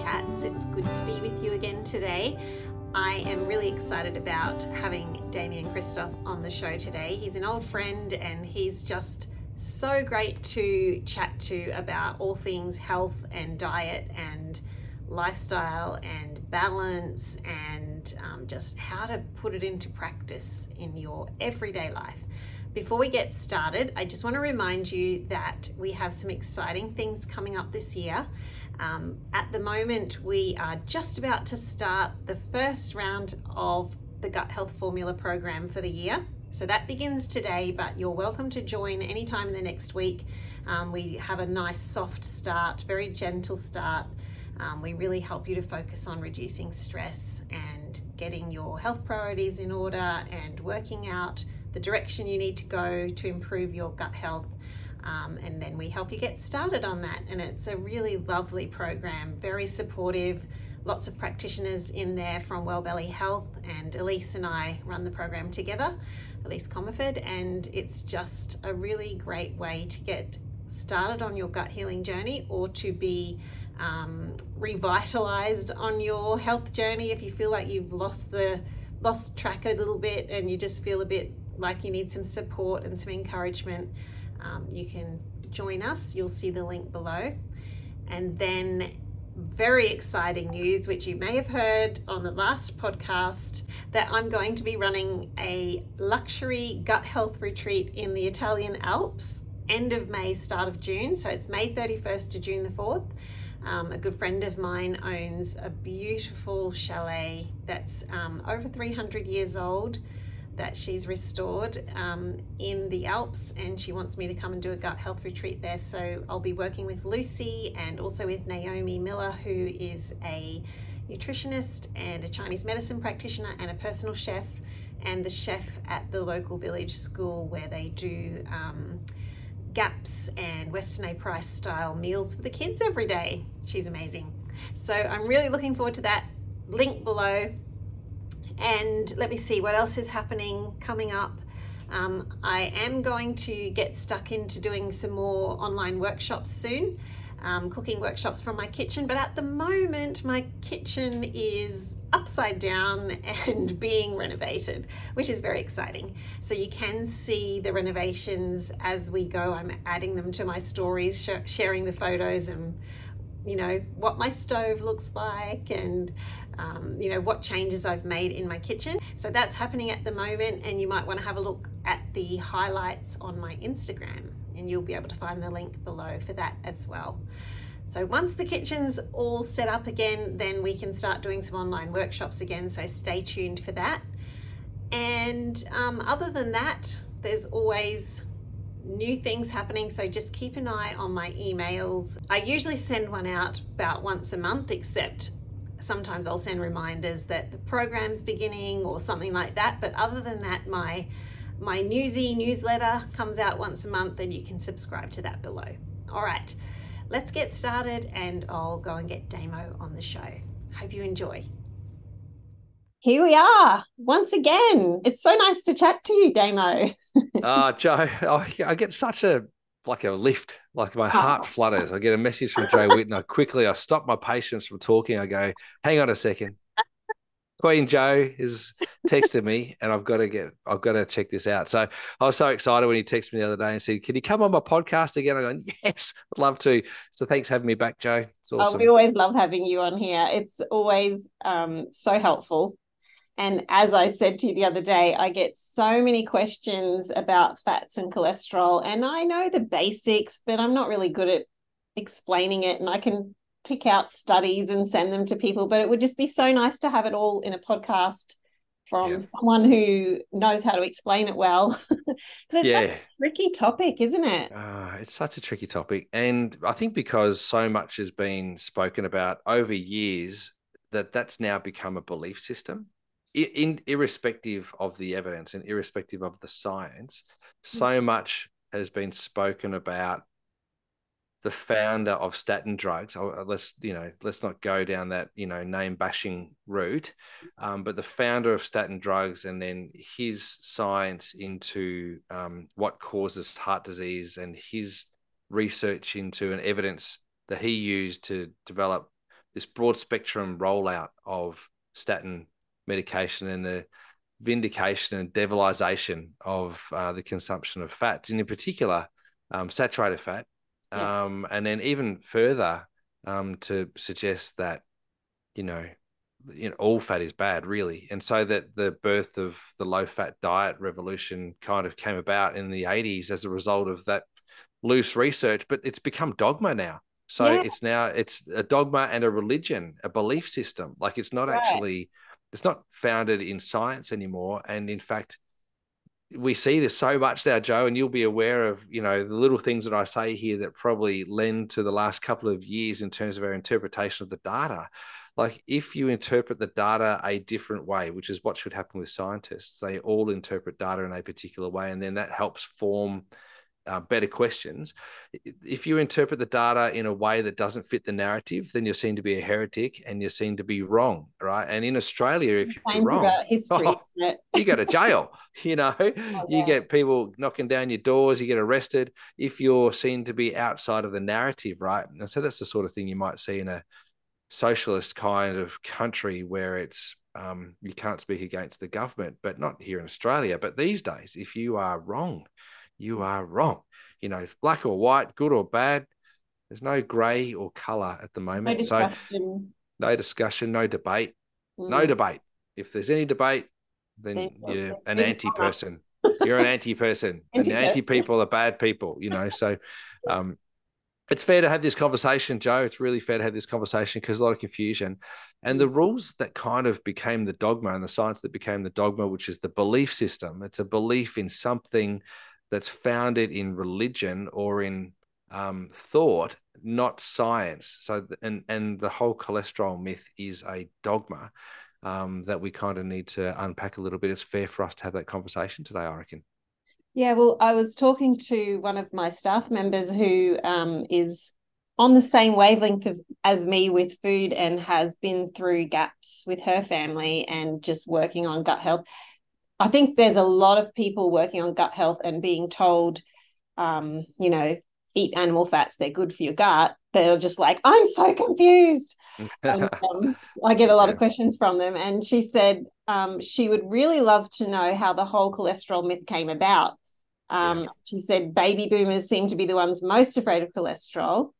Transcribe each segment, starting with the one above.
Chats. It's good to be with you again today. I am really excited about having Damian Kristof on the show today. He's an old friend and he's just so great to chat to about all things health and diet and lifestyle and balance and um, just how to put it into practice in your everyday life. Before we get started, I just want to remind you that we have some exciting things coming up this year. Um, at the moment, we are just about to start the first round of the Gut Health Formula program for the year. So that begins today, but you're welcome to join anytime in the next week. Um, we have a nice soft start, very gentle start. Um, we really help you to focus on reducing stress and getting your health priorities in order and working out the direction you need to go to improve your gut health. Um, and then we help you get started on that. And it's a really lovely program, very supportive, lots of practitioners in there from Wellbelly Health. And Elise and I run the program together, Elise Comerford. And it's just a really great way to get started on your gut healing journey or to be um, revitalized on your health journey if you feel like you've lost the lost track a little bit and you just feel a bit like you need some support and some encouragement, um, you can join us. You'll see the link below. And then, very exciting news, which you may have heard on the last podcast, that I'm going to be running a luxury gut health retreat in the Italian Alps, end of May, start of June. So it's May 31st to June the 4th. Um, a good friend of mine owns a beautiful chalet that's um, over 300 years old that she's restored um, in the Alps, and she wants me to come and do a gut health retreat there. So I'll be working with Lucy and also with Naomi Miller, who is a nutritionist and a Chinese medicine practitioner and a personal chef, and the chef at the local village school where they do. Um, gaps and Weston A Price style meals for the kids every day. She's amazing. So I'm really looking forward to that. Link below and let me see what else is happening coming up. Um, I am going to get stuck into doing some more online workshops soon, um, cooking workshops from my kitchen. But at the moment, my kitchen is upside down and being renovated, which is very exciting. So you can see the renovations as we go. I'm adding them to my stories, sh- sharing the photos and you know what my stove looks like and um, you know what changes I've made in my kitchen. So that's happening at the moment, and you might want to have a look at the highlights on my Instagram, and you'll be able to find the link below for that as well. So once the kitchen's all set up again, then we can start doing some online workshops again. So stay tuned for that. And um, other than that, there's always new things happening. So just keep an eye on my emails. I usually send one out about once a month, except sometimes I'll send reminders that the program's beginning or something like that. But other than that, my my newsy newsletter comes out once a month and you can subscribe to that below. All right, let's get started and I'll go and get Damo on the show. Hope you enjoy. Here we are once again. It's so nice to chat to you, Damo. Ah, uh, Jo, I, I get such a like a lift. Like my heart oh. flutters. I get a message from Jo Whitton. Quickly, I stop my patients from talking. I go, hang on a second. Queen Jo has texted me, and I've got to get, I've got to check this out. So I was so excited when he texted me the other day and said, "Can you come on my podcast again?" I go, "Yes, I'd love to." So thanks for having me back, Jo. It's awesome. Oh, we always love having you on here. It's always um, so helpful and as I said to you the other day, I get so many questions about fats and cholesterol. And I know the basics, but I'm not really good at explaining it. And I can pick out studies and send them to people, but it would just be so nice to have it all in a podcast from yeah. someone who knows how to explain it well. Because it's yeah. a tricky topic, isn't it? Uh, it's such a tricky topic. And I think because so much has been spoken about over years, that that's now become a belief system in irrespective of the evidence and irrespective of the science, so mm. much has been spoken about the founder of statin drugs. Uh, let's you know, let's not go down that you know name bashing route, um, but the founder of statin drugs and then his science into um, what causes heart disease and his research into an evidence that he used to develop this broad spectrum rollout of statin medication and the vindication and devilization of uh, the consumption of fats, and in particular, um, saturated fat. Yeah. Um, and then even further um, to suggest that, you know, you know, all fat is bad, really. And so that the birth of the low fat diet revolution kind of came about in the 80s as a result of that loose research, but it's become dogma now. So yeah. it's now it's a dogma and a religion, a belief system. Like it's not right. actually it's not founded in science anymore. And in fact, we see this so much now, Jo, and you'll be aware of, you know, the little things that I say here that probably lend to the last couple of years in terms of our interpretation of the data. Like if you interpret the data a different way, which is what should happen with scientists, they all interpret data in a particular way, and then that helps form uh, better questions. If you interpret the data in a way that doesn't fit the narrative, then you're seen to be a heretic and you're seen to be wrong, right? And in Australia, if you're wrong, history, oh, you go to jail. You know, oh, yeah. you get people knocking down your doors, you get arrested if you're seen to be outside of the narrative, right? And so that's the sort of thing you might see in a socialist kind of country where it's um, you can't speak against the government, but not here in Australia. But these days, if you are wrong, you are wrong. You know, black or white, good or bad. There's no grey or colour at the moment. No so no discussion, no debate, mm. no debate. If there's any debate, then you're an anti person. You're an anti person, and the anti people are bad people. You know, so um, it's fair to have this conversation, Jo. It's really fair to have this conversation because a lot of confusion. And the rules that kind of became the dogma and the science that became the dogma, which is the belief system, it's a belief in something that's founded in religion or in um, thought, not science. So, and and the whole cholesterol myth is a dogma um, that we kind of need to unpack a little bit. It's fair for us to have that conversation today, I reckon. Yeah, well, I was talking to one of my staff members who um, is on the same wavelength of, as me with food and has been through gaps with her family and just working on gut health. I think there's a lot of people working on gut health and being told, um, you know, eat animal fats, they're good for your gut. They're just like, I'm so confused. and, um, I get a lot of questions from them. And she said um, she would really love to know how the whole cholesterol myth came about. Um, yeah. She said baby boomers seem to be the ones most afraid of cholesterol.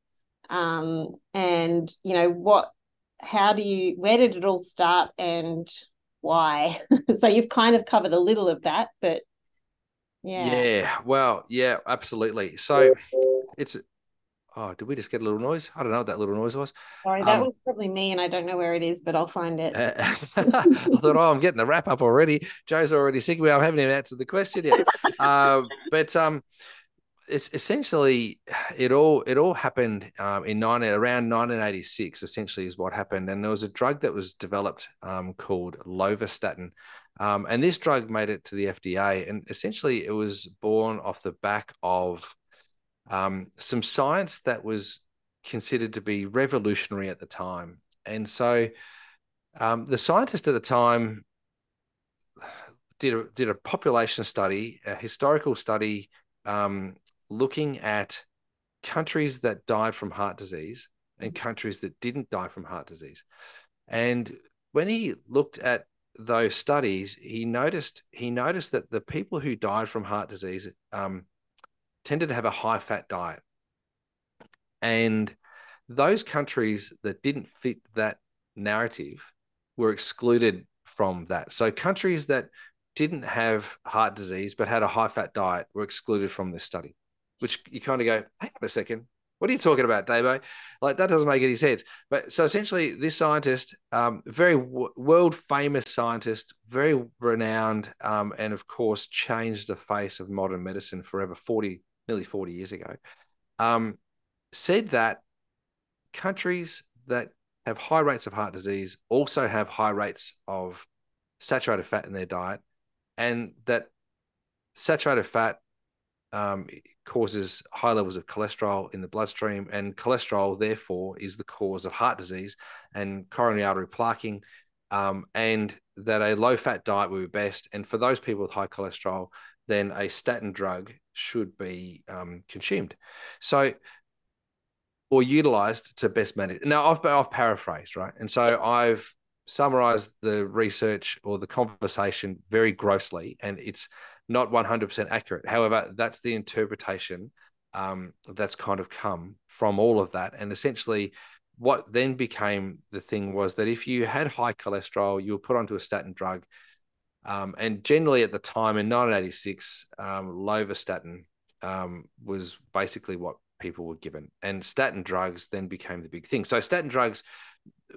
Um, and, you know, what, how do you, where did it all start? And why. so you've kind of covered a little of that, but yeah. Yeah. Well, yeah, absolutely. So it's oh, did we just get a little noise? I don't know what that little noise was. Sorry, that um, was probably me, and I don't know where it is, but I'll find it. Uh, I thought, oh, I'm getting the wrap up already. Jo's already sick. Well, I haven't even answered the question yet. uh, but um, it's essentially it all it all happened um, in nine around 1986 essentially is what happened. And there was a drug that was developed um, called lovastatin. Um, and this drug made it to the FDA and essentially it was born off the back of um, some science that was considered to be revolutionary at the time. And so um, the scientist at the time did a, did a population study a historical study um, looking at countries that died from heart disease and mm-hmm. countries that didn't die from heart disease. And when he looked at those studies, he noticed he noticed that the people who died from heart disease um, tended to have a high fat diet, and those countries that didn't fit that narrative were excluded from that. So countries that didn't have heart disease but had a high fat diet were excluded from this study which you kind of go, hang on a second, what are you talking about, Davo? Like that doesn't make any sense. But so essentially, this scientist, um, very w- world famous scientist, very renowned, um, and of course changed the face of modern medicine forever, forty, nearly forty years ago, um, said that countries that have high rates of heart disease also have high rates of saturated fat in their diet, and that saturated fat um, causes high levels of cholesterol in the bloodstream, and cholesterol, therefore, is the cause of heart disease and coronary artery plaquing, um, and that a low fat diet would be best. And for those people with high cholesterol, then a statin drug should be um, consumed. So or utilized to best manage. Now, I've, I've paraphrased, right? And so I've summarized the research or the conversation very grossly, and it's not 100% accurate. However, that's the interpretation um, that's kind of come from all of that. And essentially, what then became the thing was that if you had high cholesterol, you were put onto a statin drug. Um, and generally at the time in 1986, um, lovastatin um, was basically what people were given. And statin drugs then became the big thing. So statin drugs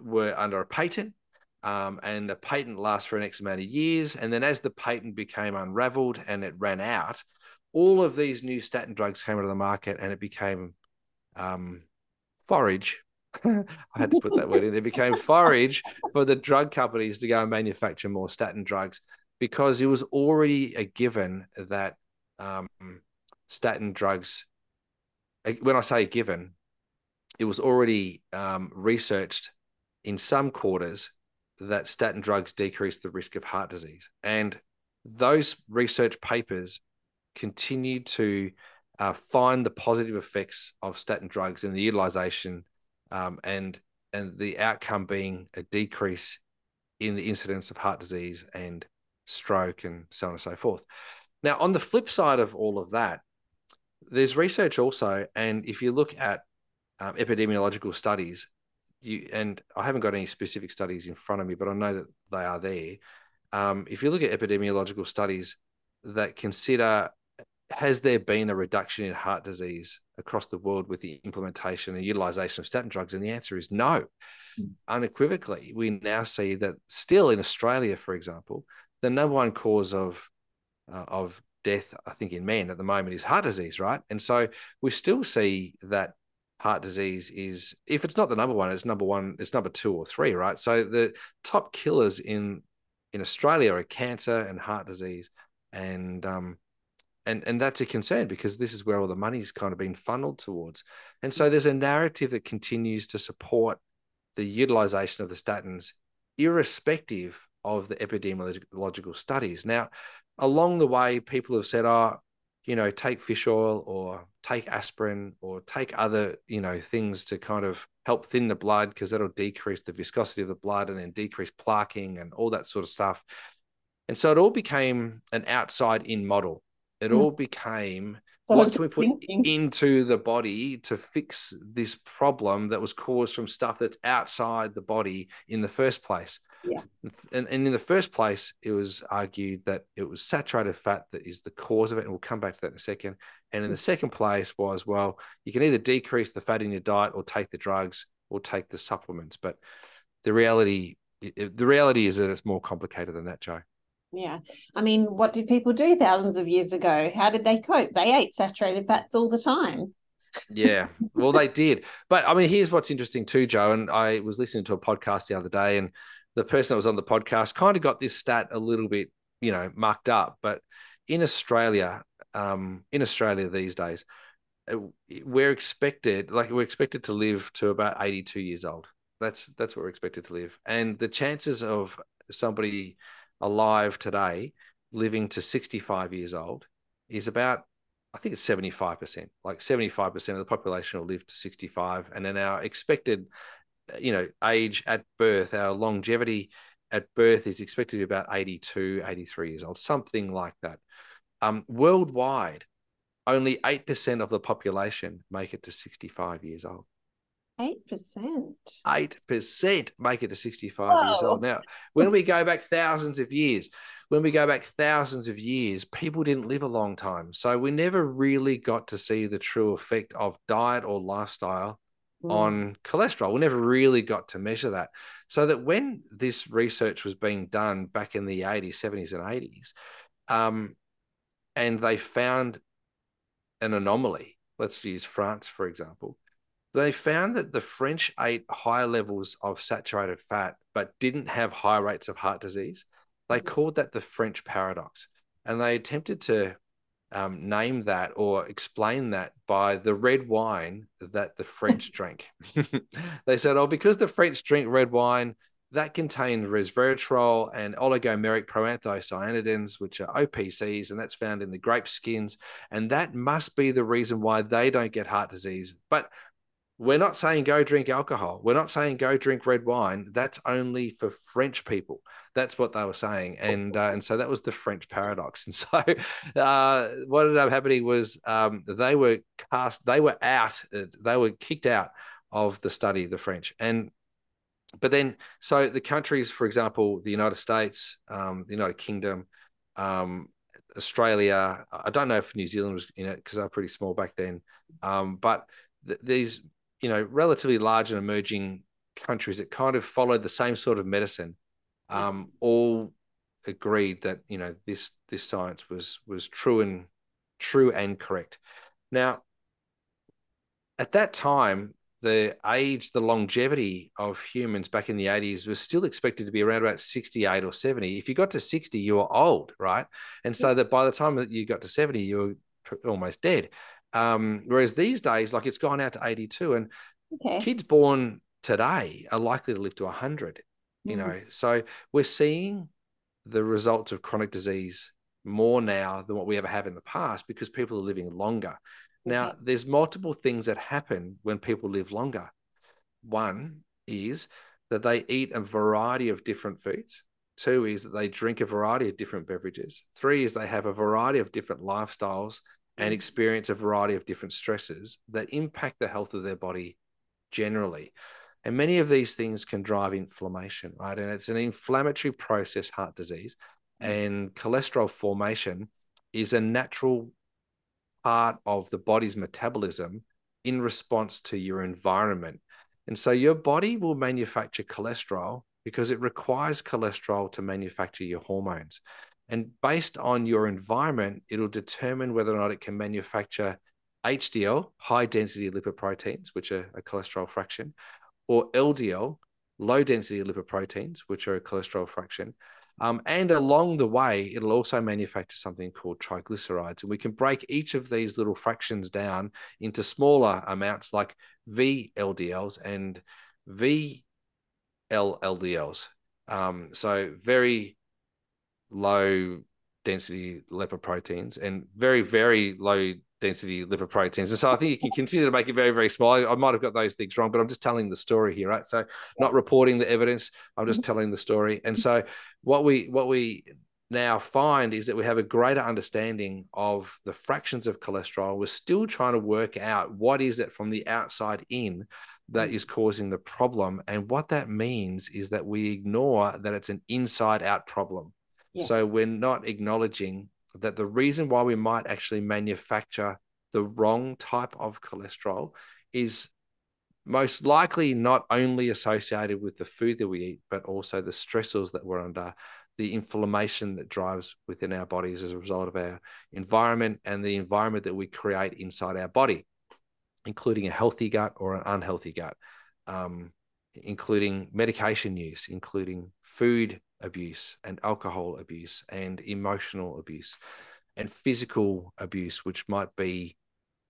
were under a patent. Um, and a patent lasts for an X amount of years. And then as the patent became unraveled and it ran out, all of these new statin drugs came onto the market and it became um, forage. I had to put that word in. It became forage for the drug companies to go and manufacture more statin drugs because it was already a given that um, statin drugs when I say given, it was already um, researched in some quarters that statin drugs decrease the risk of heart disease. And those research papers continue to uh, find the positive effects of statin drugs in the utilization um, and and the outcome being a decrease in the incidence of heart disease and stroke and so on and so forth. Now, on the flip side of all of that, there's research also, and if you look at um, epidemiological studies, you and I haven't got any specific studies in front of me, but I know that they are there. Um, if you look at epidemiological studies that consider has there been a reduction in heart disease across the world with the implementation and utilization of statin drugs? And the answer is no. Mm. Unequivocally, we now see that still in Australia, for example, the number one cause of uh, of death, I think, in men at the moment is heart disease, right? And so we still see that heart disease is, if it's not the number one, it's number one, it's number two or three, right? So the top killers in in Australia are cancer and heart disease, and um, and and that's a concern because this is where all the money's kind of been funneled towards, and so there's a narrative that continues to support the utilization of the statins, irrespective of the epidemiological studies. Now, along the way, people have said, oh, you know, take fish oil or take aspirin or take other, you know, things to kind of help thin the blood because that'll decrease the viscosity of the blood and then decrease plaquing and all that sort of stuff. And so it all became an outside in model. It mm. all became so what can we put thinking. into the body to fix this problem that was caused from stuff that's outside the body in the first place? Yeah. And, and in the first place, it was argued that it was saturated fat that is the cause of it. And we'll come back to that in a second. And in the mm. second place was, well, you can either decrease the fat in your diet or take the drugs or take the supplements. But the reality, the reality is that it's more complicated than that, Jo. Yeah. I mean, what did people do thousands of years ago? How did they cope? They ate saturated fats all the time. yeah, well, they did. But I mean, here's what's interesting too, Jo. And I was listening to a podcast the other day, and the person that was on the podcast kind of got this stat a little bit, you know, mucked up. But in Australia, um, in Australia these days, uh, we're expected, like we're expected to live to about 82 years old. That's that's what we're expected to live, and the chances of somebody alive today living to 65 years old is about I think it's 75%. Like 75% of the population will live to 65. And then our expected, you know, age at birth, our longevity at birth is expected to be about 82, 83 years old, something like that. Um, worldwide, only 8% of the population make it to 65 years old. 8%. 8% make it to 65 Whoa. years old. Now, when we go back thousands of years, when we go back thousands of years, people didn't live a long time. So we never really got to see the true effect of diet or lifestyle mm. on cholesterol. We never really got to measure that. So that when this research was being done back in the 80s, 70s, and 80s, um, and they found an anomaly, let's use France, for example they found that the French ate high levels of saturated fat but didn't have high rates of heart disease. They mm. called that the French paradox. And they attempted to um, name that or explain that by the red wine that the French drank. they said, oh, because the French drink red wine, that contained resveratrol and oligomeric proanthocyanidins, which are OPCs, and that's found in the grape skins. And that must be the reason why they don't get heart disease. But we're not saying go drink alcohol. We're not saying go drink red wine. That's only for French people. That's what they were saying, and uh, and so that was the French paradox. And so, uh, what ended up happening was um, they were cast. They were out. Uh, they were kicked out of the study, the French, and but then so the countries, for example, the United States, um, the United Kingdom, um, Australia. I don't know if New Zealand was in it because they're pretty small back then, um, but th- these you know relatively large and emerging countries that kind of followed the same sort of medicine um, all agreed that you know this this science was was true and true and correct. Now at that time the age the longevity of humans back in the 80s was still expected to be around about 68 or 70 if you got to 60 you were old right? And so that by the time that you got to 70 you were almost dead um, whereas these days, like it's gone out to 82, and okay. kids born today are likely to live to 100. You mm-hmm. know, so we're seeing the results of chronic disease more now than what we ever have in the past because people are living longer. Now, okay. there's multiple things that happen when people live longer. One is that they eat a variety of different foods. Two is that they drink a variety of different beverages. Three is they have a variety of different lifestyles and mm. experience a variety of different stresses that impact the health of their body generally. And many of these things can drive inflammation, right? And it's an inflammatory process, heart disease, mm. and cholesterol formation is a natural part of the body's metabolism in response to your environment. And so your body will manufacture cholesterol because it requires cholesterol to manufacture your hormones. And based on your environment, it'll determine whether or not it can manufacture HDL, high density lipoproteins, which are a cholesterol fraction, or LDL, low density lipoproteins, which are a cholesterol fraction. Um, and along the way, it'll also manufacture something called triglycerides. And we can break each of these little fractions down into smaller amounts like VLDLs and VLLDLs. Um, so very low density lipoproteins and very, very low density lipoproteins. And so I think you can continue to make it very, very small. I, I, might have got those things wrong, but I'm just telling the story here, right? So not reporting the evidence, I'm just mm-hmm. telling the story. And so what we what we now find is that we have a greater understanding of the fractions of cholesterol. We're still trying to work out what is it from the outside in that mm. causing the problem. And what that means is that we ignore that it's an inside out problem. So we're not acknowledging that the reason why we might actually manufacture the wrong type of cholesterol is most likely not only associated with the food that we eat, but also the stressors that we're under, the inflammation that drives within our bodies as a result of our environment and the environment that we create inside our body, including a healthy gut or an unhealthy gut, um, including medication use, including food abuse and alcohol abuse and emotional abuse and physical abuse, which might be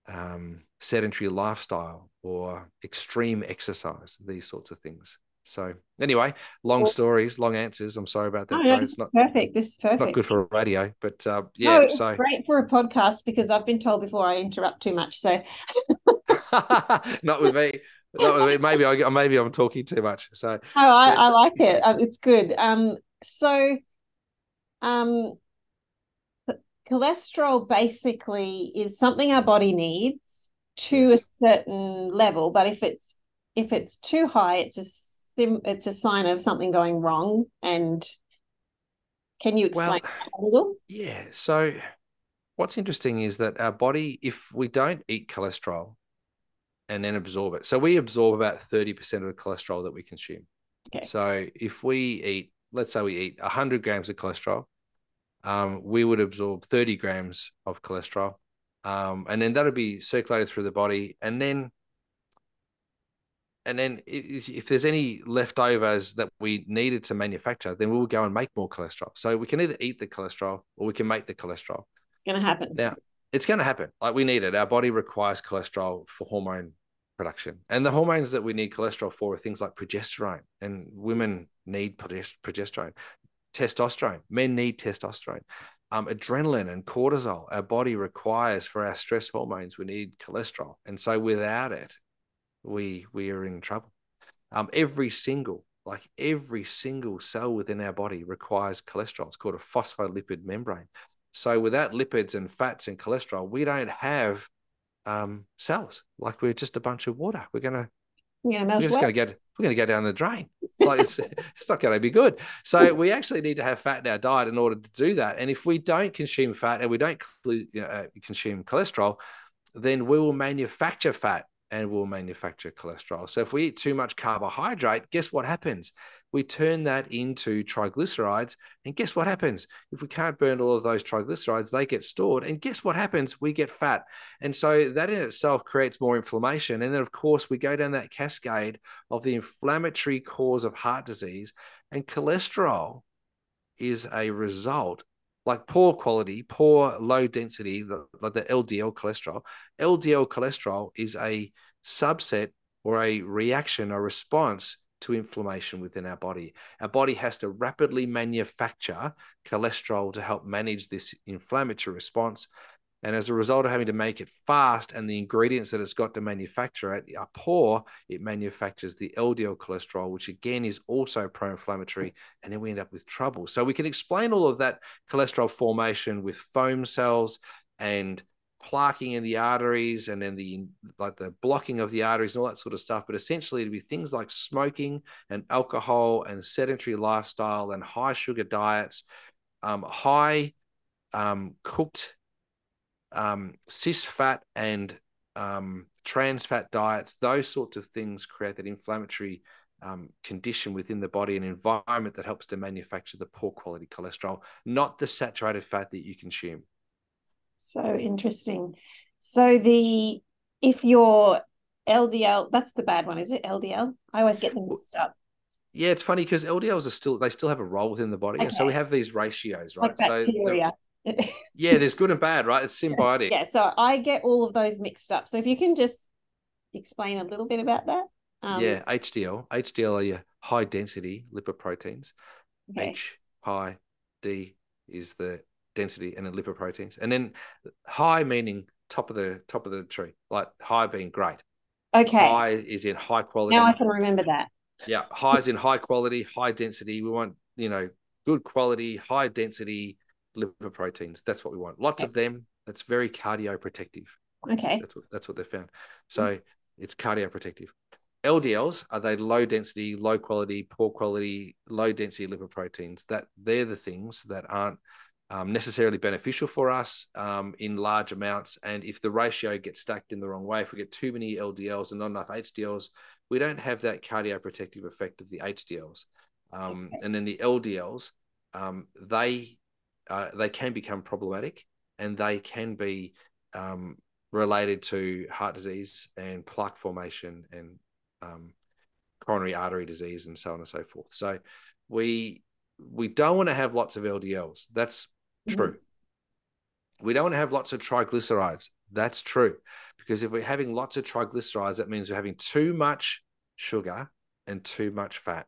um, sedentary lifestyle or extreme exercise, these sorts of things. So anyway, long stories, long answers. I'm sorry about that. No, no, it's not perfect. This is perfect. not good for radio, but uh, yeah, no, it's so... great for a podcast because I've been told before I interrupt too much. So not with me maybe I maybe I'm talking too much. So oh, I, yeah. I like it. Um, it's good. Um, so, um, cholesterol basically is something our body needs to yes. a certain level, but if it's if it's too high, it's a sim, it's a sign of something going wrong. And can you explain well, a little? Yeah. So, what's interesting is that our body, if we don't eat cholesterol, and then absorb it. So we absorb about 30% of the cholesterol that we consume. Okay. So if we eat, let's say we eat 100 grams of cholesterol, um, we would absorb 30 grams of cholesterol. Um, and then that'll be circulated through the body. And then and then if, if there's any leftovers that we needed to manufacture, then we will go and make more cholesterol. So we can either eat the cholesterol or we can make the cholesterol. It's gonna happen. Now it's going to happen. Like we need it. Our body requires cholesterol for hormone production. And the hormones that we need cholesterol for are things like progesterone, and women need progesterone, testosterone, men need testosterone, um, adrenaline and cortisol. Our body requires for our stress hormones, we need cholesterol. And so without it, we we are in trouble. Um, every single like every single cell within our body requires cholesterol. It's called a phospholipid membrane. So without lipids and fats and cholesterol, we don't have um, cells. Like we're just a bunch of water. We're gonna yeah, we're just gonna get we're gonna go down the drain. Like it's it's not gonna be good. So we actually need to have fat in our diet in order to do that. And if we don't consume fat and we don't uh, consume cholesterol, then we will manufacture fat and will manufacture cholesterol. So if we eat too much carbohydrate, guess what happens? We turn that into triglycerides. And guess what happens? If we can't burn all of those triglycerides, they get stored. And guess what happens? We get fat. And so that in itself creates more inflammation. And then, of course, we go down that cascade of the inflammatory cause of heart disease. And cholesterol is a result like poor quality, poor low density, the, like the LDL cholesterol. LDL cholesterol is a subset or a reaction, a response to inflammation within our body. Our body has to rapidly manufacture cholesterol to help manage this inflammatory response. And as a result of having to make it fast and the ingredients that it's got to manufacture it are poor, it manufactures the LDL cholesterol, which again is also pro inflammatory. And then we end up with trouble. So we can explain all of that cholesterol formation with foam cells and plaquing in the arteries and then the like the blocking of the arteries and all that sort of stuff but essentially it'd be things like smoking and alcohol and sedentary lifestyle and high sugar diets um, high um, cooked um, cis fat and um, trans fat diets, those sorts of things create that inflammatory um, condition within the body, and environment that helps to manufacture the poor quality cholesterol, not the saturated fat that you consume. So interesting. So the if your LDL, that's the bad one, is it? LDL? I always get them mixed up. Yeah, it's funny because LDLs are still they still have a role within the body, okay. and so we have these ratios, right? Like so the, yeah, there's good and bad, right? It's symbiotic. Yeah, so I get all of those mixed up. So if you can just explain a little bit about that. Um, yeah, HDL. HDL are your high density lipoproteins. Okay. H high, D is the density and then lipoproteins. And then high meaning top of the top of the tree, like high being great. Okay. High is in high quality. Now I can remember that. Yeah, high is in high quality, high density. We want, you know, good quality, high density lipoproteins. That's what we want. Lots okay. of them. That's very cardioprotective. Okay. That's what that's what they found. So mm. it's cardioprotective. LDLs are they low density, low quality, poor quality, low density lipoproteins. That they're the things that aren't um, necessarily beneficial for us um, in large amounts. And if the ratio gets stacked in the wrong way, if we get too many LDLs and not enough HDLs, we don't have that cardioprotective effect of the HDLs. Um, okay. And then the LDLs, um, they uh, they can become problematic and they can be um, related to heart disease and plaque formation and um, coronary artery disease and so on and so forth. So we we don't want to have lots of LDLs. That's mm-hmm. true. Mm-hmm. We don't want to have lots of triglycerides. That's true. Because if we're having lots of triglycerides, that means we're having too much sugar and too much fat.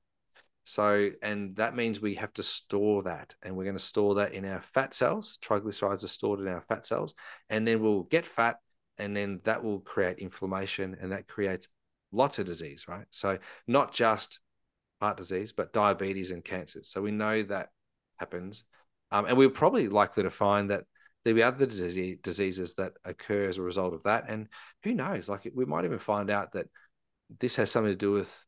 So, and that means we have to store that, and we're going to store that in our fat cells. Triglycerides are stored in our fat cells, and then we'll get fat, and then that will create inflammation, and that creates lots of disease, right? So, not just heart disease, but diabetes and cancers. So, we know that happens. Um, and we're probably likely to find that there'll be other disease, diseases that occur as a result of that. And who knows? Like, we might even find out that this has something to do with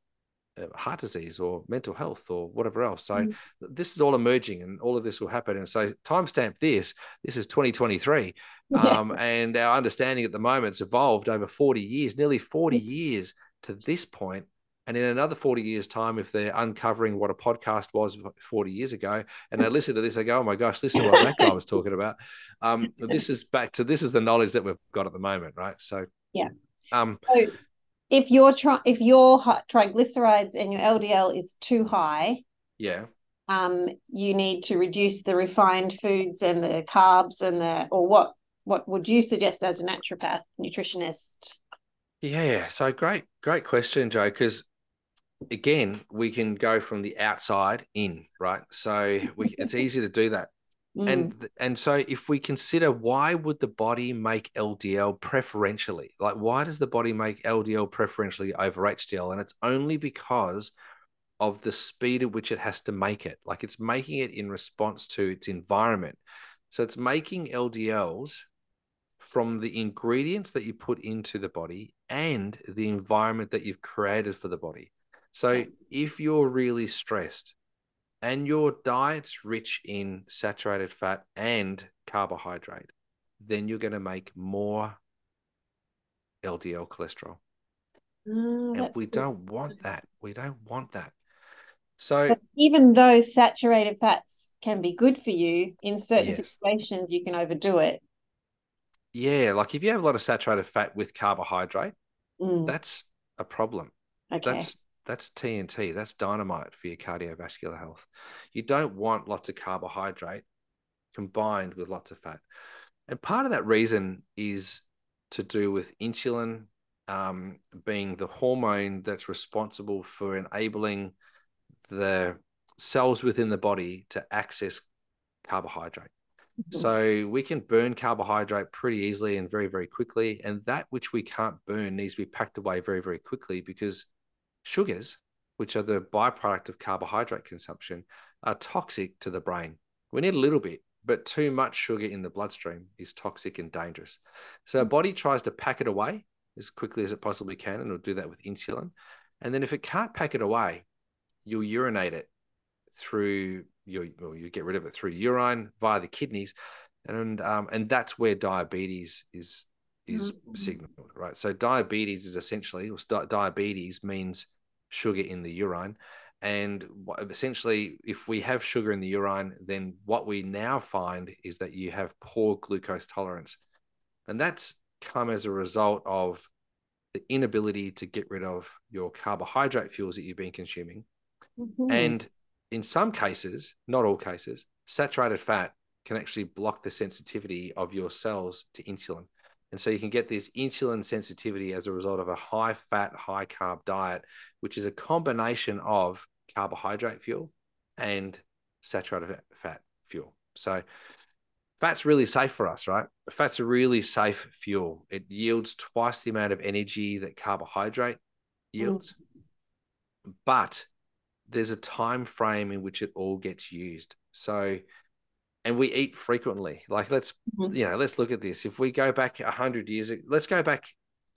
heart disease or mental health or whatever else. So mm. this is all emerging and all of this will happen. And so timestamp this, this is 2023. Yeah. Um, and our understanding at the moment has evolved over 40 years, nearly 40 years to this point. And in another 40 years' time, if they're uncovering what a podcast was 40 years ago, and they listen to this, they go, oh my gosh, this is what that guy was talking about. Um, this is back to this is the knowledge that we've got at the moment, right? So, yeah. Um, so if your tri- if your triglycerides and your LDL is too high, yeah, um, you need to reduce the refined foods and the carbs and the or what what would you suggest as a naturopath nutritionist? Yeah, so great, great question, Jo. Because again, we can go from the outside in, right? So we, it's easy to do that. Mm. And and so if we consider why would the body make LDL preferentially? Like why does the body make LDL preferentially over HDL? And it's only because of the speed at which it has to make it. Like it's making it in response to its environment. So it's making LDLs from the ingredients that you put into the body and the environment that you've created for the body. So if you're really stressed and your diet's rich in saturated fat and carbohydrate, then you're going to make more LDL cholesterol. Mm, and we don't want that. We don't want that. So but even though saturated fats can be good for you, in certain yes. situations you can overdo it. Yeah, like if you have a lot of saturated fat with carbohydrate, mm. that's a problem. Okay. That's that's TNT. That's dynamite for your cardiovascular health. You don't want lots of carbohydrate combined with lots of fat. And part of that reason is to do with insulin um, being the hormone that's responsible for enabling the cells within the body to access carbohydrate. Mm-hmm. So we can burn carbohydrate pretty easily and very, very quickly. And that which we can't burn needs to be packed away very, very quickly because sugars, which are the byproduct of carbohydrate consumption, are toxic to the brain. We need a little bit, but too much sugar in the bloodstream is toxic and dangerous. So our body tries to pack it away as quickly as it possibly can, and it'll do that with insulin. And then if it can't pack it away, you'll urinate it through your well, you get rid of it through urine via the kidneys, and um, and that's where diabetes is is mm-hmm. signaled, right? So diabetes is essentially, or diabetes means sugar in the urine, and essentially, if we have sugar in the urine, then what we now find is that you have poor glucose tolerance, and that's come as a result of the inability to get rid of your carbohydrate fuels that you've been consuming Mm-hmm. And in some cases, not all cases, saturated fat can actually block the sensitivity of your cells to insulin. And so you can get this insulin sensitivity as a result of a high fat, high carb diet, which is a combination of carbohydrate fuel and saturated fat fuel. So fat's really safe for us, right? Fat's a really safe fuel. It yields twice the amount of energy that carbohydrate yields. Mm. But there's a time frame in which it all gets used. So, and we eat frequently. Like let's mm-hmm. you know let's look at this. If we go back a hundred years, let's go back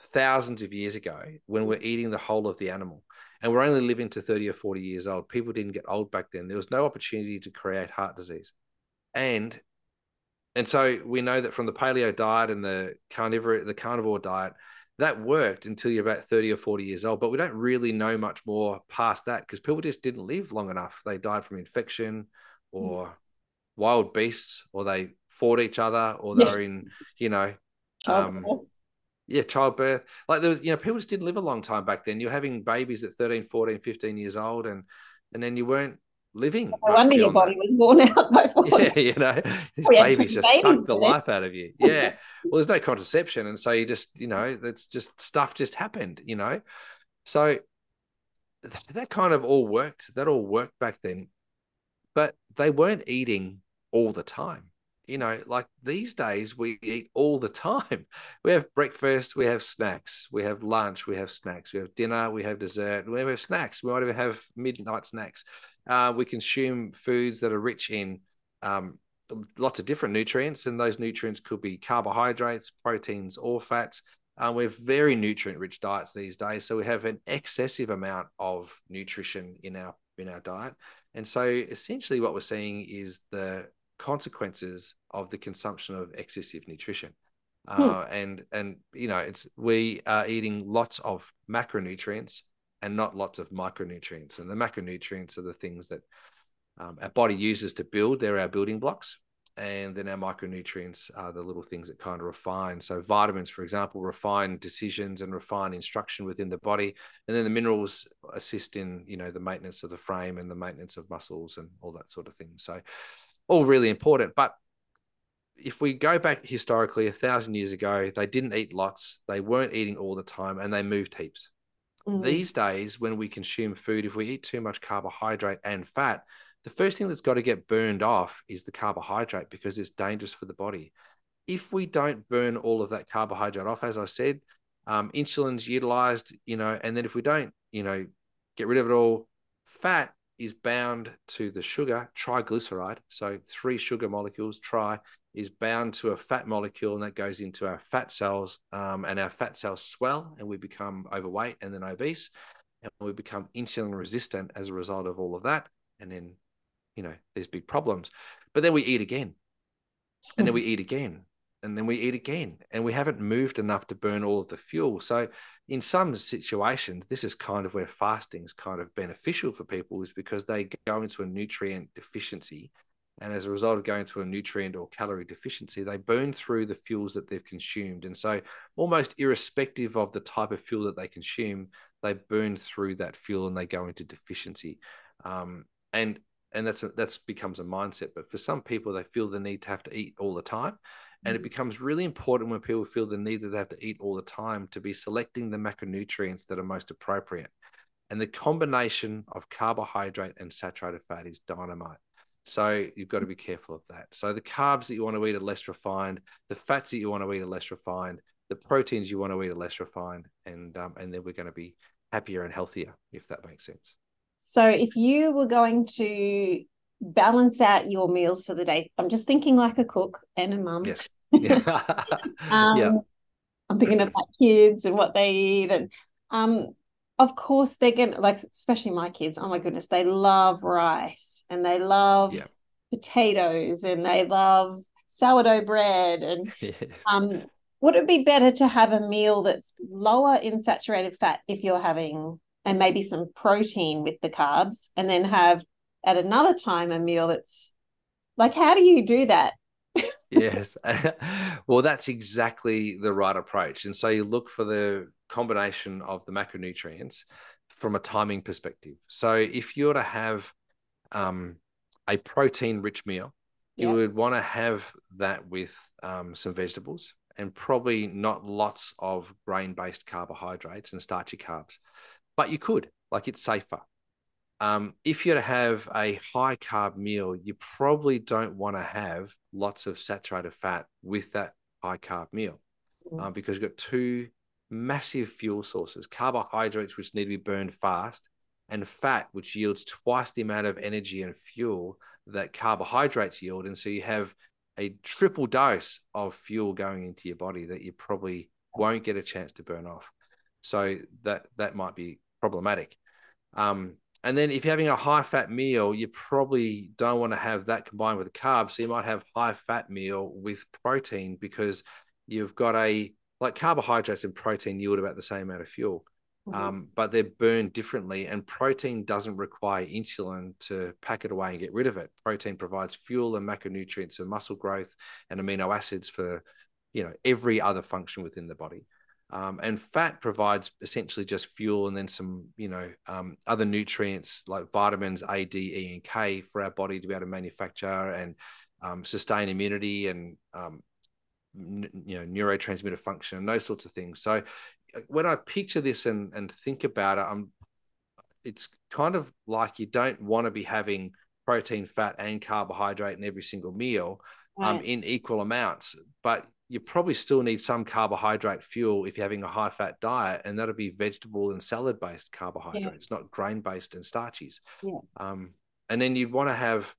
thousands of years ago when we're eating the whole of the animal, and we're only living to thirty or forty years old. People didn't get old back then. There was no opportunity to create heart disease, and and so we know that from the paleo diet and the carnivore the carnivore diet that worked until you're about 30 or 40 years old. But we don't really know much more past that because people just didn't live long enough. They died from infection or. Wild beasts, or they fought each other, or they're in, you know, um, yeah, childbirth. Like there was, you know, people just didn't live a long time back then. You're having babies at 13, 14, 15 years old, and and then you weren't living. No wonder your body that. was worn out by 40. Yeah, you know, these babies just babies, suck the life out of you. Yeah. well, there's no contraception. And so you just, you know, that's just stuff just happened, you know. So that kind of all worked. That all worked back then. But they weren't eating all the time. You know, like these days we eat all the time. We have breakfast, we have snacks, we have lunch, we have snacks, we have dinner, we have dessert, we have snacks. We might even have midnight snacks. Uh, we consume foods that are rich in um, lots of different nutrients, and those nutrients could be carbohydrates, proteins, or fats. Uh, we have very nutrient rich diets these days, so we have an excessive amount of nutrition in our in our diet, and so essentially what we're seeing is the consequences of the consumption of excessive nutrition. Hmm. Uh, and and you know it's we are eating lots of macronutrients and not lots of micronutrients. And the macronutrients are the things that um, our body uses to build. They're our building blocks. And then our micronutrients are the little things that kind of refine. So vitamins, for example, refine decisions and refine instruction within the body. And then the minerals assist in, you know, the maintenance of the frame and the maintenance of muscles and all that sort of thing. So all really important. But if we go back historically a thousand years ago, they didn't eat lots, they weren't eating all the time, and they moved heaps. Mm. These days, when we consume food, if we eat too much carbohydrate and fat, the first thing that's got to get burned off is the carbohydrate because it's dangerous for the body. If we don't burn all of that carbohydrate off, as I said, um, insulin's utilized, you know, and then if we don't, you know, get rid of it all, fat is bound to the sugar, triglyceride. So three sugar molecules, tri, is bound to a fat molecule, and that goes into our fat cells, um, and our fat cells swell, and we become overweight and then obese, and we become insulin resistant as a result of all of that. And then, you know, there's big problems. But then we eat again, and then we eat again, and then we eat again, and we haven't moved enough to burn all of the fuel. So, in some situations, this is kind of where fasting is kind of beneficial for people, is because they go into a nutrient deficiency and as a result of going to a nutrient or calorie deficiency, they burn through the fuels that they've consumed. And so, almost irrespective of the type of fuel that they consume, they burn through that fuel and they go into deficiency. Um, and and that's a, that's becomes a mindset. But for some people, they feel the need to have to eat all the time. And it mm. becomes really important when people feel the need that they have to eat all the time to be selecting the macronutrients that are most appropriate. And the combination of carbohydrate and saturated fat is dynamite. So you've got to be careful of that. So the carbs that you want to eat are less refined, the fats that you want to eat are less refined, the proteins you want to eat are less refined, and um, and then we're going to be happier and healthier, if that makes sense. So if you were going to balance out your meals for the day, I'm just thinking like a cook and a mum. Yes. Yeah. um, yeah. I'm thinking about kids and what they eat, and um, of course they're gonna like especially my kids oh my goodness they love rice and they love yeah. potatoes and they love sourdough bread and yes. um would it be better to have a meal that's lower in saturated fat if you're having and maybe some protein with the carbs and then have at another time a meal that's like how do you do that yes well that's exactly the right approach and so you look for the combination of the macronutrients from a timing perspective. So if you're to have um, a protein rich meal, you would want to have that with um, some vegetables and probably not lots of grain based carbohydrates and starchy carbs. But you could, like it's safer. Um, if you're to have a high carb meal, you probably don't want to have lots of saturated fat with that high carb meal mm. uh, because you've got two massive fuel sources carbohydrates, which need to be burned fast, and fat, which yields twice the amount of energy and fuel that carbohydrates yield. And so you have a triple dose of fuel going into your body that you probably won't get a chance to burn off. So that that might be problematic. Um, and then if you're having a high fat meal, you probably don't want to have that combined with carbs. So you might have high fat meal with protein because you've got a like carbohydrates and protein yield about the same amount of fuel, mm-hmm. um, but they're burned differently. And protein doesn't require insulin to pack it away and get rid of it. Protein provides fuel and macronutrients for muscle growth and amino acids for, you know, every other function within the body. Um, and fat provides essentially just fuel and then some, you know, um, other nutrients like vitamins A, D, E, and K for our body to be able to manufacture and um, sustain immunity and um, you know neurotransmitter function and those sorts of things so uh, when i picture this and and think about it i'm it's kind of like you don't want to be having protein fat and carbohydrate in every single meal um, right. um, in equal amounts but you probably still need some carbohydrate fuel if you're having a high fat diet and that'll be vegetable and salad based carbohydrates yeah. not grain based and starches yeah. um, and then you'd want to have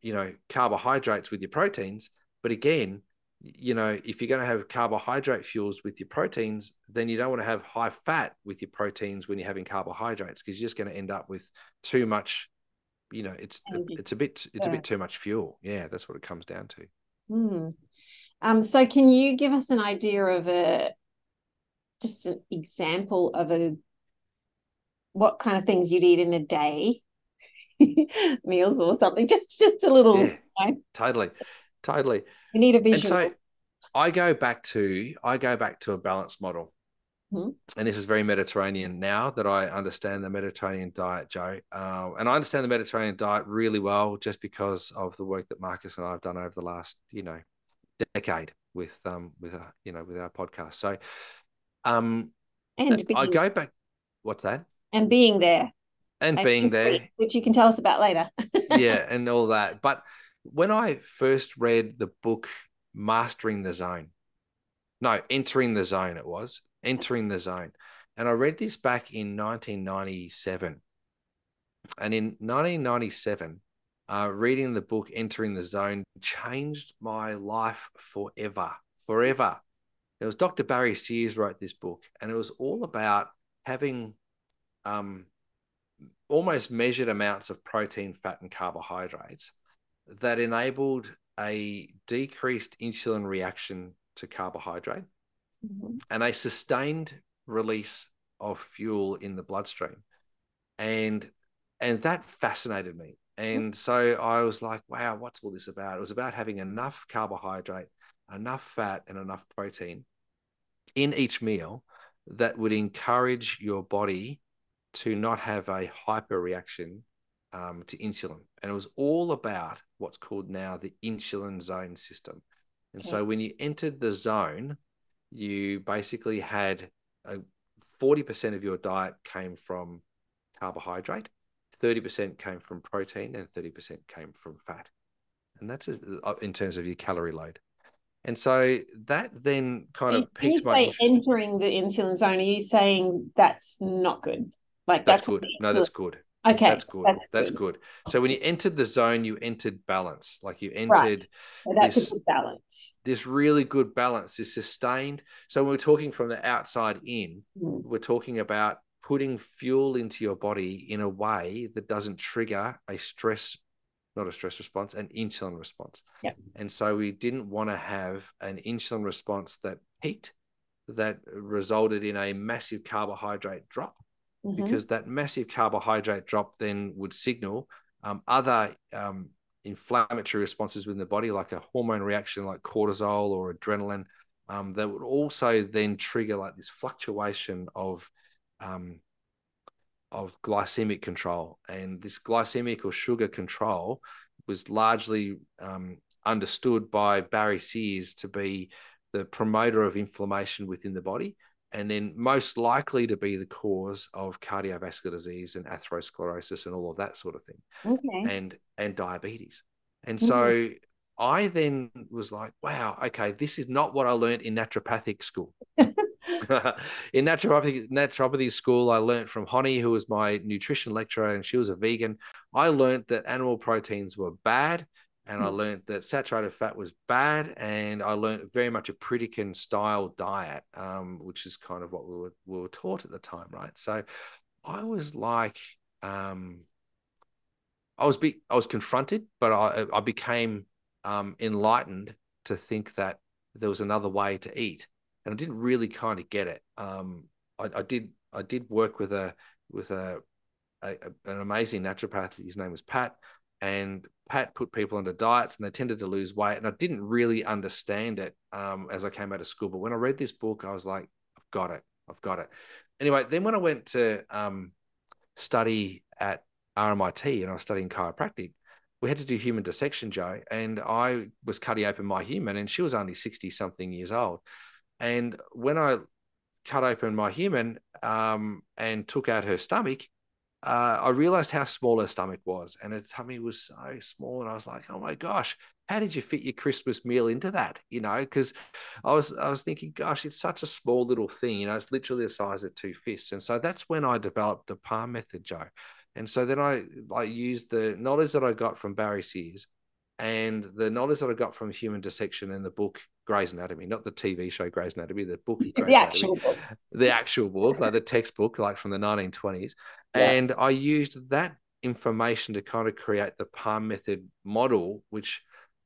you know carbohydrates with your proteins but again you know, if you're going to have carbohydrate fuels with your proteins, then you don't want to have high fat with your proteins when you're having carbohydrates because you're just going to end up with too much. You know, it's it's a bit it's yeah. a bit too much fuel. Yeah, that's what it comes down to. Hmm. Um, so, can you give us an idea of a just an example of a what kind of things you'd eat in a day, meals or something? Just just a little. Yeah, you know? Totally. Totally. You need a vision. And so I go back to I go back to a balanced model. Mm-hmm. And this is very Mediterranean now that I understand the Mediterranean diet, Jo. Uh, and I understand the Mediterranean diet really well just because of the work that Marcus and I have done over the last, you know, decade with um with a you know with our podcast. So um and I go back what's that? And being there. and, and being there, which you can tell us about later. yeah, and all that. But when I first read the book Mastering the Zone, no, Entering the Zone, it was Entering the Zone, and I read this back in 1997. And in 1997, uh, reading the book Entering the Zone changed my life forever. Forever. It was Dr. Barry Sears wrote this book, and it was all about having um, almost measured amounts of protein, fat, and carbohydrates that enabled a decreased insulin reaction to carbohydrate mm-hmm. and a sustained release of fuel in the bloodstream. And and that fascinated me. And so I was like, wow, what's all this about? It was about having enough carbohydrate, enough fat, and enough protein in each meal that would encourage your body to not have a hyper reaction um, to insulin. And it was all about what's called now the insulin zone system. And okay. so when you entered the zone, you basically had a 40% of your diet came from carbohydrate, 30% came from protein, and 30% came from fat. And that's a, uh, in terms of your calorie load. And so that then kind of piques my interest. entering the insulin zone. Are you saying that's not good? Like that's, that's good. No, that's good. Okay, that's good. That's, that's good. good. So when you entered the zone, you entered balance. Like you entered right. so this, balance. This really good balance is sustained. So when we're talking from the outside in, mm. we're talking about putting fuel into your body in a way that doesn't trigger a stress, not a stress response, an insulin response. Yep. And so we didn't want to have an insulin response that peaked, that resulted in a massive carbohydrate drop mm-hmm. because that massive carbohydrate drop then would signal um, other um, inflammatory responses within the body, like a hormone reaction like cortisol or adrenaline, um, that would also then trigger like this fluctuation of um, of glycemic control. And this glycemic or sugar control was largely um, understood by Barry Sears to be the promoter of inflammation within the body and then most likely to be the cause of cardiovascular disease and atherosclerosis and all of that sort of thing okay. and and diabetes and mm-hmm. so i then was like wow okay this is not what i learned in naturopathic school in naturopathy naturopathy school i learned from honey who was my nutrition lecturer and she was a vegan i learned that animal proteins were bad and I hmm. learned that saturated fat was bad, and I learned very much a Pritikin style diet, um, which is kind of what we were we were taught at the time, right? So I was like, um, I was be I was confronted, but I I became um, enlightened to think that there was another way to eat, and I didn't really kind of get it. Um, I, I did I did work with a with a, a, an amazing naturopath. His name was Pat, and Pat put people into diets and they tended to lose weight. And I didn't really understand it um, as I came out of school. But when I read this book, I was like, I've got it. I've got it. Anyway, then when I went to um, study at RMIT and I was studying chiropractic, we had to do human dissection, Jo. And I was cutting open my human, and she was only 60 something years old. And when I cut open my human um, and took out her stomach, uh, I realized how small her stomach was, and her tummy was so small. And I was like, "Oh my gosh, how did you fit your Christmas meal into that?" You know, because I was I was thinking, "Gosh, it's such a small little thing. You know, it's literally the size of two fists." And so that's when I developed the Palm method, Jo. And so then I I used the knowledge that I got from Barry Sears and the knowledge that I got from human dissection in the book Gray's Anatomy, not the TV show Grey's Anatomy, the book, the Anatomy, actual book, the actual book, like the textbook, like from the 1920s. Yeah. And I used that information to kind of create the Palm Method model, which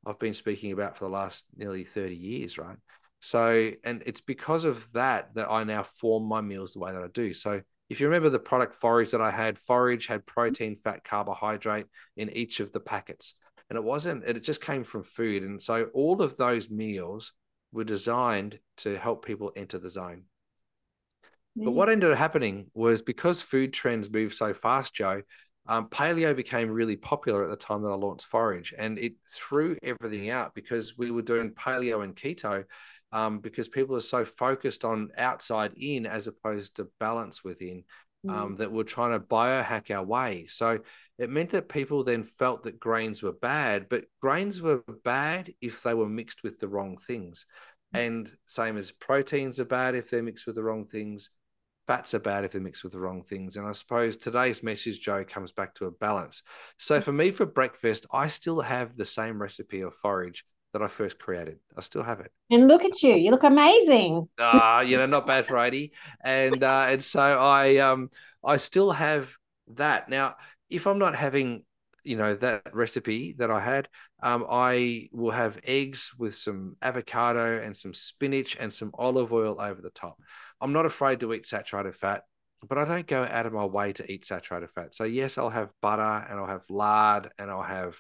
I've been speaking about for the last nearly 30 years, right? So, and it's because of that that I now form my meals the way that I do. So, if you remember the product forage that I had, forage had protein, fat, carbohydrate in each of the packets and it wasn't it just came from food. And so all of those meals were designed to help people enter the zone. But what ended up happening was because food trends move so fast Jo um, paleo became really popular at the time that i launched forage. And it threw everything out because we were doing paleo and keto um, because people are so focused on outside in as opposed to balance within um, mm. that were trying to biohack our way. So it meant that people then felt that grains were bad, but grains were bad if they were mixed with the wrong things. Mm. And same as proteins are bad if they're mixed with the wrong things. Fats are bad if they're mixed with the wrong things. And I suppose today's message, Jo, comes back to a balance. So for me, for breakfast, I still have the same recipe of forage that I first created. I still have it. And look at you. You look amazing. Ah, uh, you know, not bad for 80. And uh, and so I um I still have that. Now, if I'm not having you know that recipe that I had, um, I will have eggs with some avocado and some spinach and some olive oil over the top. I'm not afraid to eat saturated fat, but I don't go out of my way to eat saturated fat. So yes, I'll have butter and I'll have lard and I'll have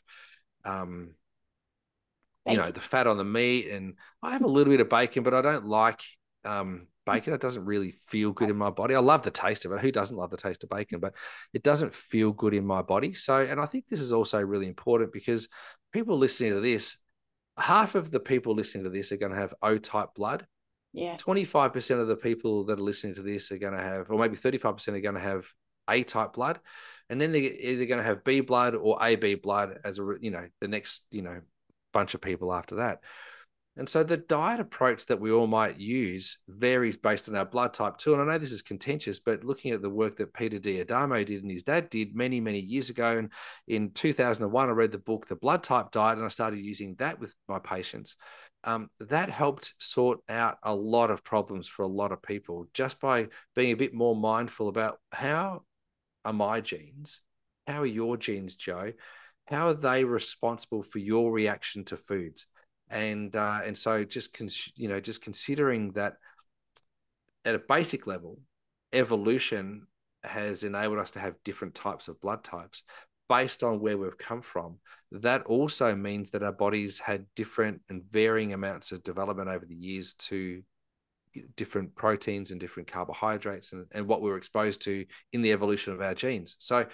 um, you know the fat on the meat, and I have a little bit of bacon, but I don't like um, bacon. It doesn't really feel good in my body. I love the taste of it. Who doesn't love the taste of bacon? But it doesn't feel good in my body. So, and I think this is also really important because people listening to this, half of the people listening to this are going to have O type blood. Yes. 25% of the people that are listening to this are going to have, or maybe 35% are going to have A type blood. And then they're either going to have B blood or AB blood as a, you know, the next, you know, bunch of people after that. And so the diet approach that we all might use varies based on our blood type too. And I know this is contentious, but looking at the work that Peter D'Adamo did and his dad did many, many years ago, and in 2001, I read the book The Blood Type Diet, and I started using that with my patients. Um, that helped sort out a lot of problems for a lot of people just by being a bit more mindful about how are my genes, how are your genes, Jo, how are they responsible for your reaction to foods? And uh, and so just con- you know just considering that at a basic level evolution has enabled us to have different types of blood types based on where we've come from. That also means that our bodies had different and varying amounts of development over the years to different proteins and different carbohydrates and, and what we were exposed to in the evolution of our genes. So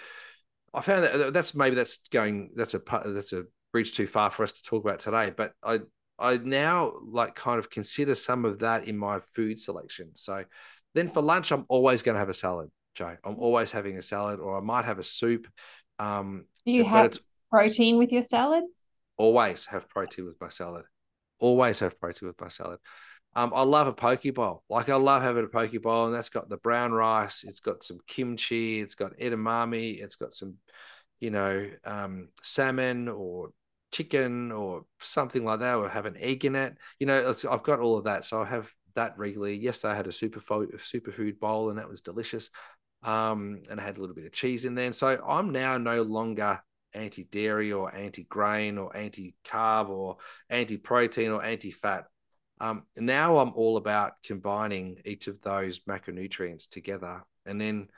I found that that's maybe that's going that's a that's a bridge too far for us to talk about today. But I I now like kind of consider some of that in my food selection. So then for lunch, I'm always going to have a salad, Jo. I'm always having a salad, or I might have a soup. Um, Do you have protein with your salad? Always have protein with my salad. Always have protein with my salad. Um, I love a poke bowl. Like I love having a poke bowl, and that's got the brown rice. It's got some kimchi. It's got edamame. It's got some, you know, um, salmon or chicken or something like that, or have an egg in it. You know, I've got all of that, so I have that regularly. Yesterday I had a superfood superfood bowl, and that was delicious. Um, and I had a little bit of cheese in there. And so I'm now no longer anti dairy or anti grain or anti carb or anti protein or anti fat. Um, now I'm all about combining each of those macronutrients together and then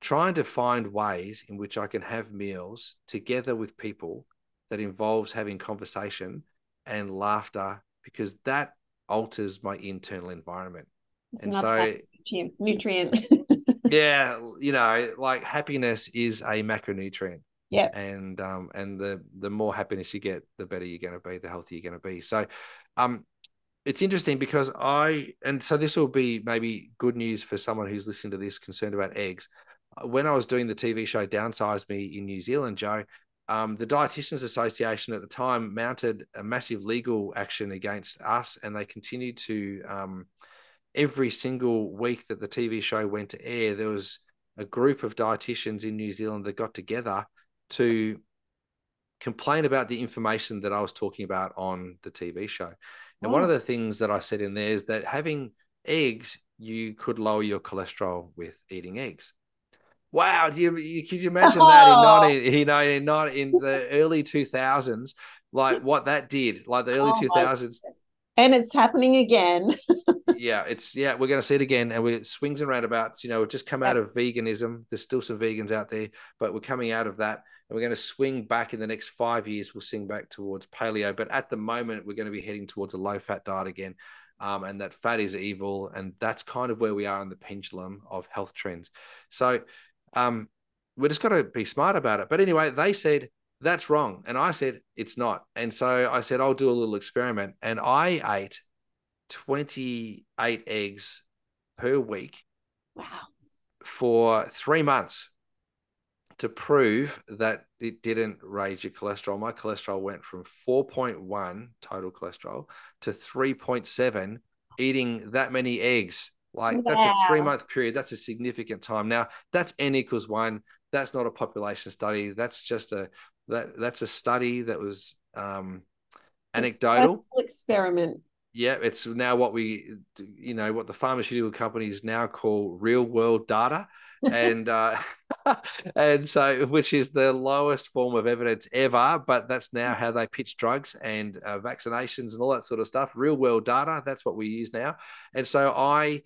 trying to find ways in which I can have meals together with people that involves having conversation and laughter because that alters my internal environment. It's and so nutrient. yeah, you know, like happiness is a macronutrient. Yeah. And um and the the more happiness you get, the better you're going to be, the healthier you're going to be. So um it's interesting because I and so this will be maybe good news for someone who's listening to this concerned about eggs. When I was doing the TV show Downsize Me in New Zealand, Jo, um, the Dietitians Association at the time mounted a massive legal action against us, and they continued to um, every single week that the TV show went to air. There was a group of dietitians in New Zealand that got together to complain about the information that I was talking about on the TV show. And oh. one of oh. the things that I said in there is that having eggs, you could lower your cholesterol with eating eggs. Wow, do you, you could you imagine oh. that in 19, you know, in, not in the early 2000s, like what that did, like the early oh 2000s. And it's happening again. yeah, it's yeah, we're going to see it again, and we swings and roundabouts. You know, we've just come out of veganism. There's still some vegans out there, but we're coming out of that, and we're going to swing back in the next five years. We'll swing back towards paleo, but at the moment, we're going to be heading towards a low fat diet again, um, and that fat is evil, and that's kind of where we are in the pendulum of health trends. So, um, we're just got to be smart about it. But anyway, they said that's wrong. And I said, it's not. And so I said, I'll do a little experiment. And I ate 28 eggs per week. Wow. for three months to prove that it didn't raise your cholesterol. My cholesterol went from 4.1 total cholesterol to 3.7 eating that many eggs. Like that's a three month period. That's a significant time. Now that's n equals one. That's not a population study. That's just a that that's a study that was um, anecdotal experiment. Yeah, it's now what we you know what the pharmaceutical companies now call real world data and uh, and so which is the lowest form of evidence ever but that's now how they pitch drugs and uh, vaccinations and all that sort of stuff. Real world data that's what we use now. And so i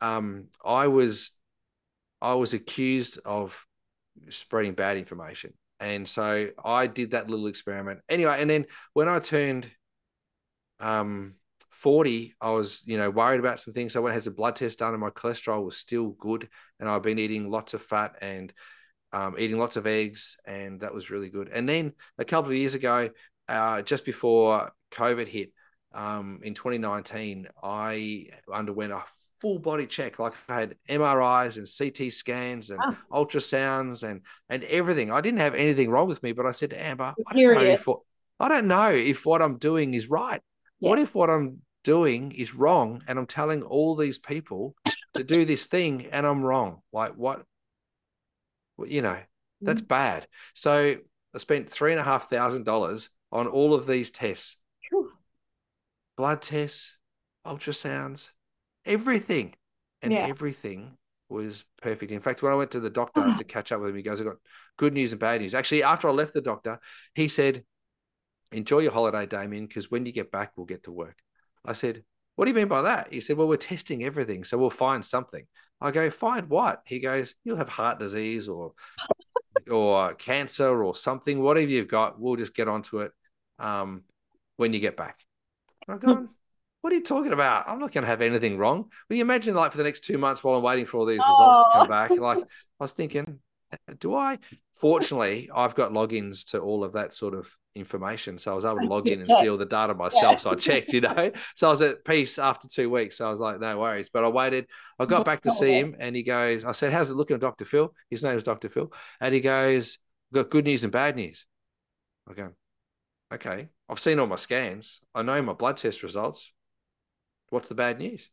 um i was i was accused of spreading bad information. And so i did that little experiment. Anyway and then when i turned um 40, I was, you know, worried about some things. So I went and had a blood test done and my cholesterol was still good. And I've been eating lots of fat and um, eating lots of eggs. And that was really good. And then a couple of years ago, uh, just before COVID hit um, in 2019, I underwent a full body check. Like I had MRIs and CT scans and oh. ultrasounds and and everything. I didn't have anything wrong with me, but I said to Amber, I don't, know if, I don't know if what I'm doing is right. Yeah. What if what I'm doing is wrong and I'm telling all these people to do this thing and I'm wrong. Like what, you know, that's mm. bad. So I spent three and a half thousand dollars on all of these tests, blood tests, ultrasounds, everything. And yeah. everything was perfect. In fact, when I went to the doctor to catch up with him, he goes, I got good news and bad news. Actually, after I left the doctor, he said, Enjoy your holiday, Damian, because when you get back, we'll get to work. I said, What do you mean by that? He said, Well, we're testing everything, so we'll find something. I go, Find what? He goes, You'll have heart disease or or cancer or something. Whatever you've got, we'll just get onto it um, when you get back. I go, What are you talking about? I'm not going to have anything wrong. Well, you imagine like for the next two months while I'm waiting for all these results oh. to come back. Like I was thinking, do I? Fortunately, I've got logins to all of that sort of information. So I was able to log in and see all the data myself. So I checked, you know. So I was at peace after two weeks. So I was like, no worries. But I waited. I got back to see him and he goes, I said, How's it looking, Dr. Phil? His name is Dr. Phil. And he goes, Got good news and bad news. I go, Okay. I've seen all my scans. I know my blood test results. What's the bad news?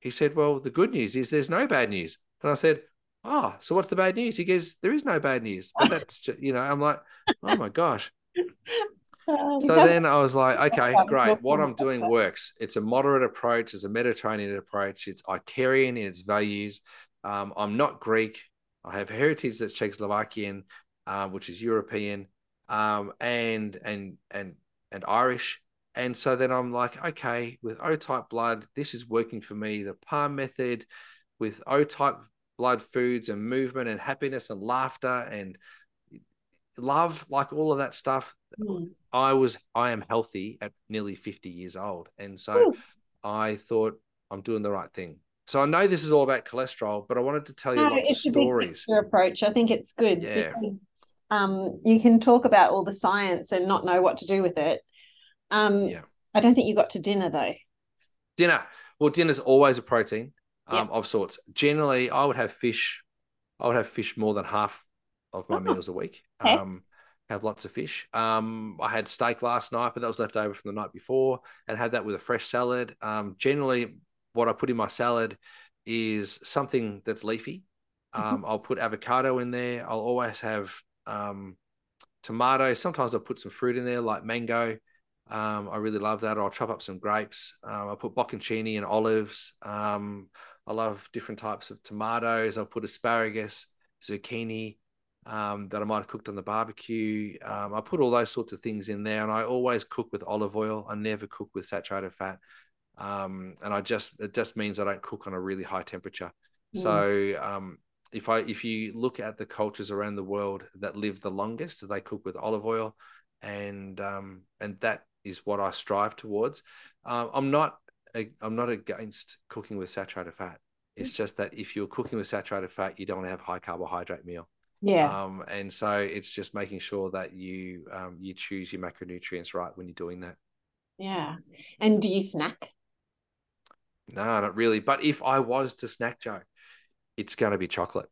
He said, Well, the good news is there's no bad news. And I said, Oh, so what's the bad news? He goes, There is no bad news. But that's just, you know, I'm like, Oh my gosh. so then I was like, okay, great. What I'm doing works. It's a moderate approach. It's a Mediterranean approach. It's Ikarian in its values. Um, I'm not Greek. I have heritage that's Czechoslovakian, uh, which is European, um, and and and and Irish. And so then I'm like, okay, with O type blood, this is working for me. The PALM method with O type blood foods and movement and happiness and laughter and love, like all of that stuff. Mm. I was, I am healthy at nearly 50 years old. And so Ooh. I thought I'm doing the right thing. So I know this is all about cholesterol, but I wanted to tell you no, lots of stories. Your approach, I think it's good yeah. because um, you can talk about all the science and not know what to do with it. Um, yeah. I don't think you got to dinner though. Dinner. Well, dinner's always a protein um, of sorts. Generally, I would have fish. I would have fish more than half of my oh. meals a week. Okay. Um, have lots of fish. Um, I had steak last night, but that was left over from the night before, and had that with a fresh salad. Um, generally, what I put in my salad is something that's leafy. Mm-hmm. Um, mm-hmm. I'll put avocado in there. I'll always have um, tomato. Sometimes I'll put some fruit in there, like mango. Um, I really love that. I'll chop up some grapes. Um, I'll put bocconcini and olives. Um, I love different types of tomatoes. I'll put asparagus, zucchini, um, that I might have cooked on the barbecue. Um, I put all those sorts of things in there, and I always cook with olive oil. I never cook with saturated fat, um, and I just it just means I don't cook on a really high temperature. Mm. So um, if I if you look at the cultures around the world that live the longest, they cook with olive oil, and um, and that is what I strive towards. Uh, I'm not I'm not against cooking with saturated fat. It's mm. just that if you're cooking with saturated fat, you don't want to have high carbohydrate meal. Yeah. Um, and so it's just making sure that you um, you choose your macronutrients right when you're doing that. Yeah. And do you snack? No, not really. But if I was to snack, Jo, it's going to be chocolate.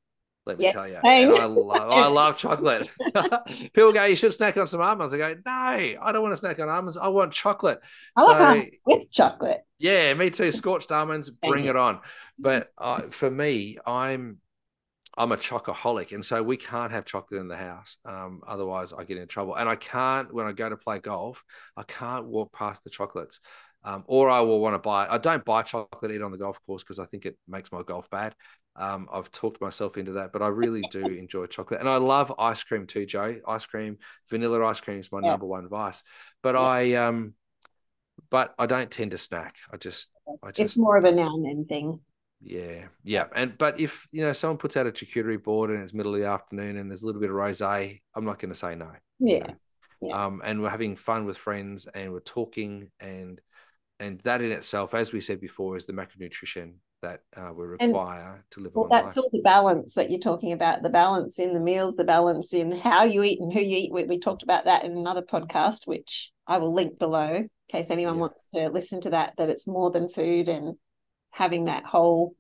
Let me tell you, I love, I love chocolate. People go, "You should snack on some almonds." I go, "No, I don't want to snack on almonds. I want chocolate." I so, like with chocolate. Yeah, me too. Scorched almonds, bring it on. But uh, for me, I'm I'm a chocoholic, and so we can't have chocolate in the house. Um, otherwise, I get in trouble. And I can't when I go to play golf. I can't walk past the chocolates, um, or I will want to buy. I don't buy chocolate eat on the golf course because I think it makes my golf bad. Um, I've talked myself into that, but I really do enjoy chocolate, and I love ice cream too, Jo. Ice cream, vanilla ice cream is my yeah. number one vice. But yeah. I um, but I don't tend to snack. I just, I just it's more of a now and then thing. Yeah, yeah, and but if you know someone puts out a charcuterie board and it's middle of the afternoon and there's a little bit of rosé, I'm not going to say no. Yeah. You know? yeah. Um, and we're having fun with friends and we're talking and and that in itself, as we said before, is the macronutrition that uh, we require and, to live well, that's life. all the balance that you're talking about the balance in the meals the balance in how you eat and who you eat with we talked about that in another podcast which i will link below in case anyone yeah. wants to listen to that that it's more than food and having that whole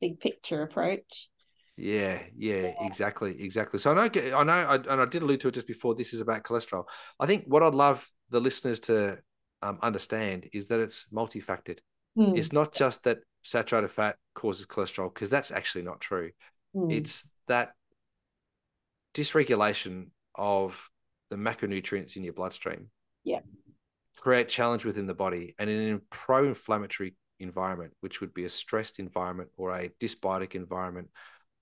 big picture approach yeah, yeah, exactly, exactly. So I know, I know, I, and I did allude to it just before. This is about cholesterol. I think what I'd love the listeners to um, understand is that it's multifaceted. Mm. It's not just that saturated fat causes cholesterol because that's actually not true. Mm. It's that dysregulation of the macronutrients in your bloodstream. Yeah. Create challenge within the body and in a pro-inflammatory environment, which would be a stressed environment or a dysbiotic environment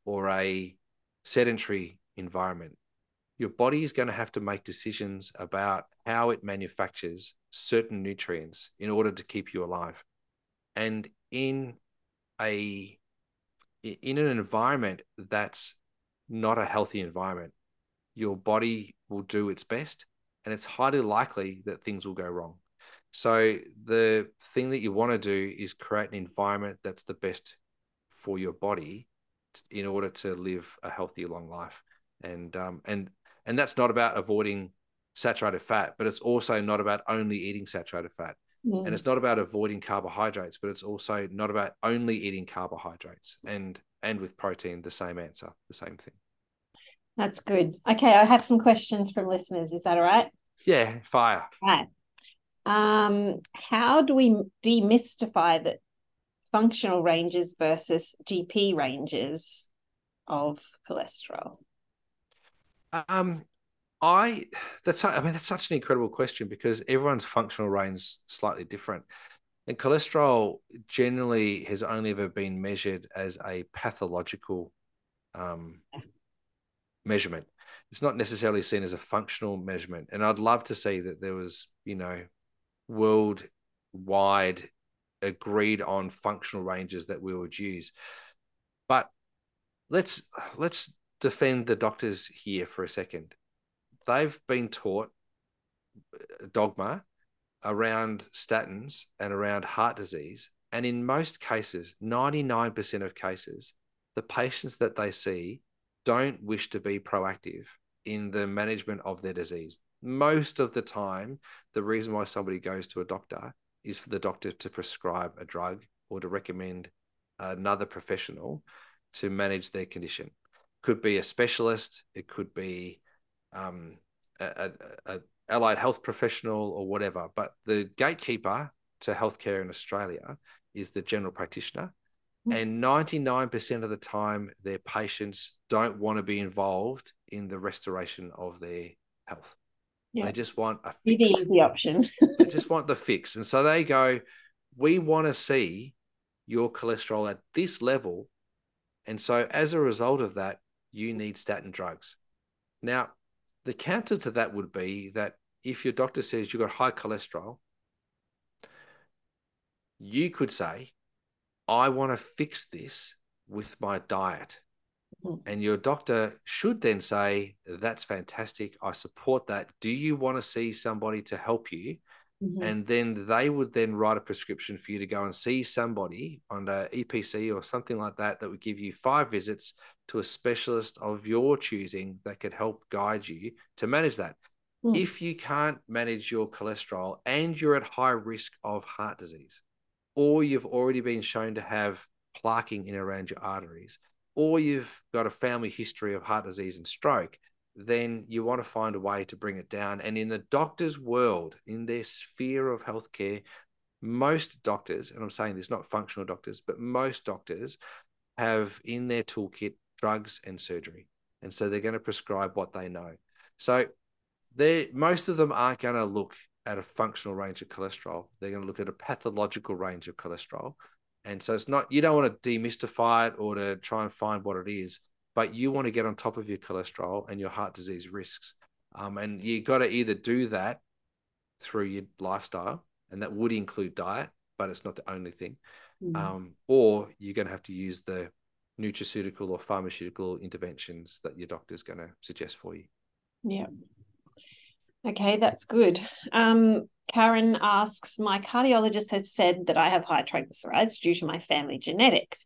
or a sedentary environment, your body is going to have to make decisions about how it manufactures certain nutrients in order to keep you alive. And in a in an environment that's not a healthy environment, your body will do its best, and it's highly likely that things will go wrong. So the thing that you want to do is create an environment that's the best for your body in order to live a healthy long life. And um, and and that's not about avoiding saturated fat, but it's also not about only eating saturated fat. Mm. And it's not about avoiding carbohydrates, but it's also not about only eating carbohydrates. And and with protein, the same answer, the same thing. That's good. Okay, I have some questions from listeners. Is that all right? Yeah, fire. All right. Um, how do we demystify the functional ranges versus GP ranges of cholesterol? Um, I that's I mean that's such an incredible question because everyone's functional range is slightly different. And cholesterol generally has only ever been measured as a pathological um, measurement. It's not necessarily seen as a functional measurement. And I'd love to see that there was, you know, worldwide agreed on functional ranges that we would use. But let's let's defend the doctors here for a second they've been taught uh, dogma around statins and around heart disease. And in most cases, 99% of cases, the patients that they see don't wish to be proactive in the management of their disease. Most of the time, the reason why somebody goes to a doctor is for the doctor to prescribe a drug or to recommend another professional to manage their condition. Could be a specialist, it could be um, a, a, a allied health professional or whatever. But the gatekeeper to healthcare in Australia is the general practitioner. Mm-hmm. And 99% of the time, their patients don't want to be involved in the restoration of their health. Yeah. They just want a fix. The easy option. they just want the fix. And so they go, We want to see your cholesterol at this level. And so as a result of that, you need statin drugs. Now, the counter to that would be that if your doctor says you've got high cholesterol, you could say, I want to fix this with my diet. Mm-hmm. And your doctor should then say, That's fantastic. I support that. Do you want to see somebody to help you? Mm-hmm. And then they would then write a prescription for you to go and see somebody on the EPC or something like that that would give you five visits to a specialist of your choosing that could help guide you to manage that. Mm. If you can't manage your cholesterol and you're at high risk of heart disease, or you've already been shown to have plaquing in around your arteries, or you've got a family history of heart disease and stroke, then you want to find a way to bring it down. And in the doctor's world, in their sphere of healthcare, most doctors, and I'm saying this not functional doctors, but most doctors have in their toolkit drugs and surgery. And so they're going to prescribe what they know. So they most of them aren't going to look at a functional range of cholesterol. They're going to look at a pathological range of cholesterol. And so it's not, you don't want to demystify it or to try and find what it is, but you want to get on top of your cholesterol and your heart disease risks. Um, and you got to either do that through your lifestyle, and that would include diet, but it's not the only thing. Mm-hmm. Um, or you're going to have to use the nutraceutical or pharmaceutical interventions that your doctor's going to suggest for you. Yeah. Okay, that's good. Um, Karen asks My cardiologist has said that I have high triglycerides due to my family genetics.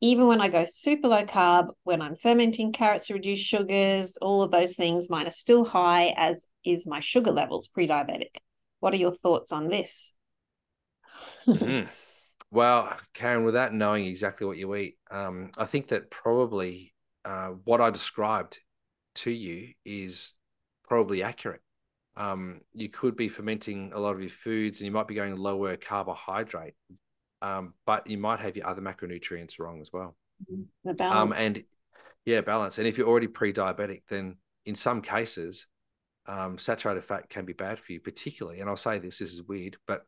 Even when I go super low carb, when I'm fermenting carrots to reduce sugars, all of those things, mine are still high, as is my sugar levels pre diabetic. What are your thoughts on this? mm-hmm. Well, Karen, without knowing exactly what you eat, um, I think that probably uh, what I described to you is probably accurate. Um, you could be fermenting a lot of your foods and you might be going lower carbohydrate, um, but you might have your other macronutrients wrong as well. Mm-hmm. Um, and yeah, balance. And if you're already pre diabetic, then in some cases, um, saturated fat can be bad for you, particularly. And I'll say this, this is weird, but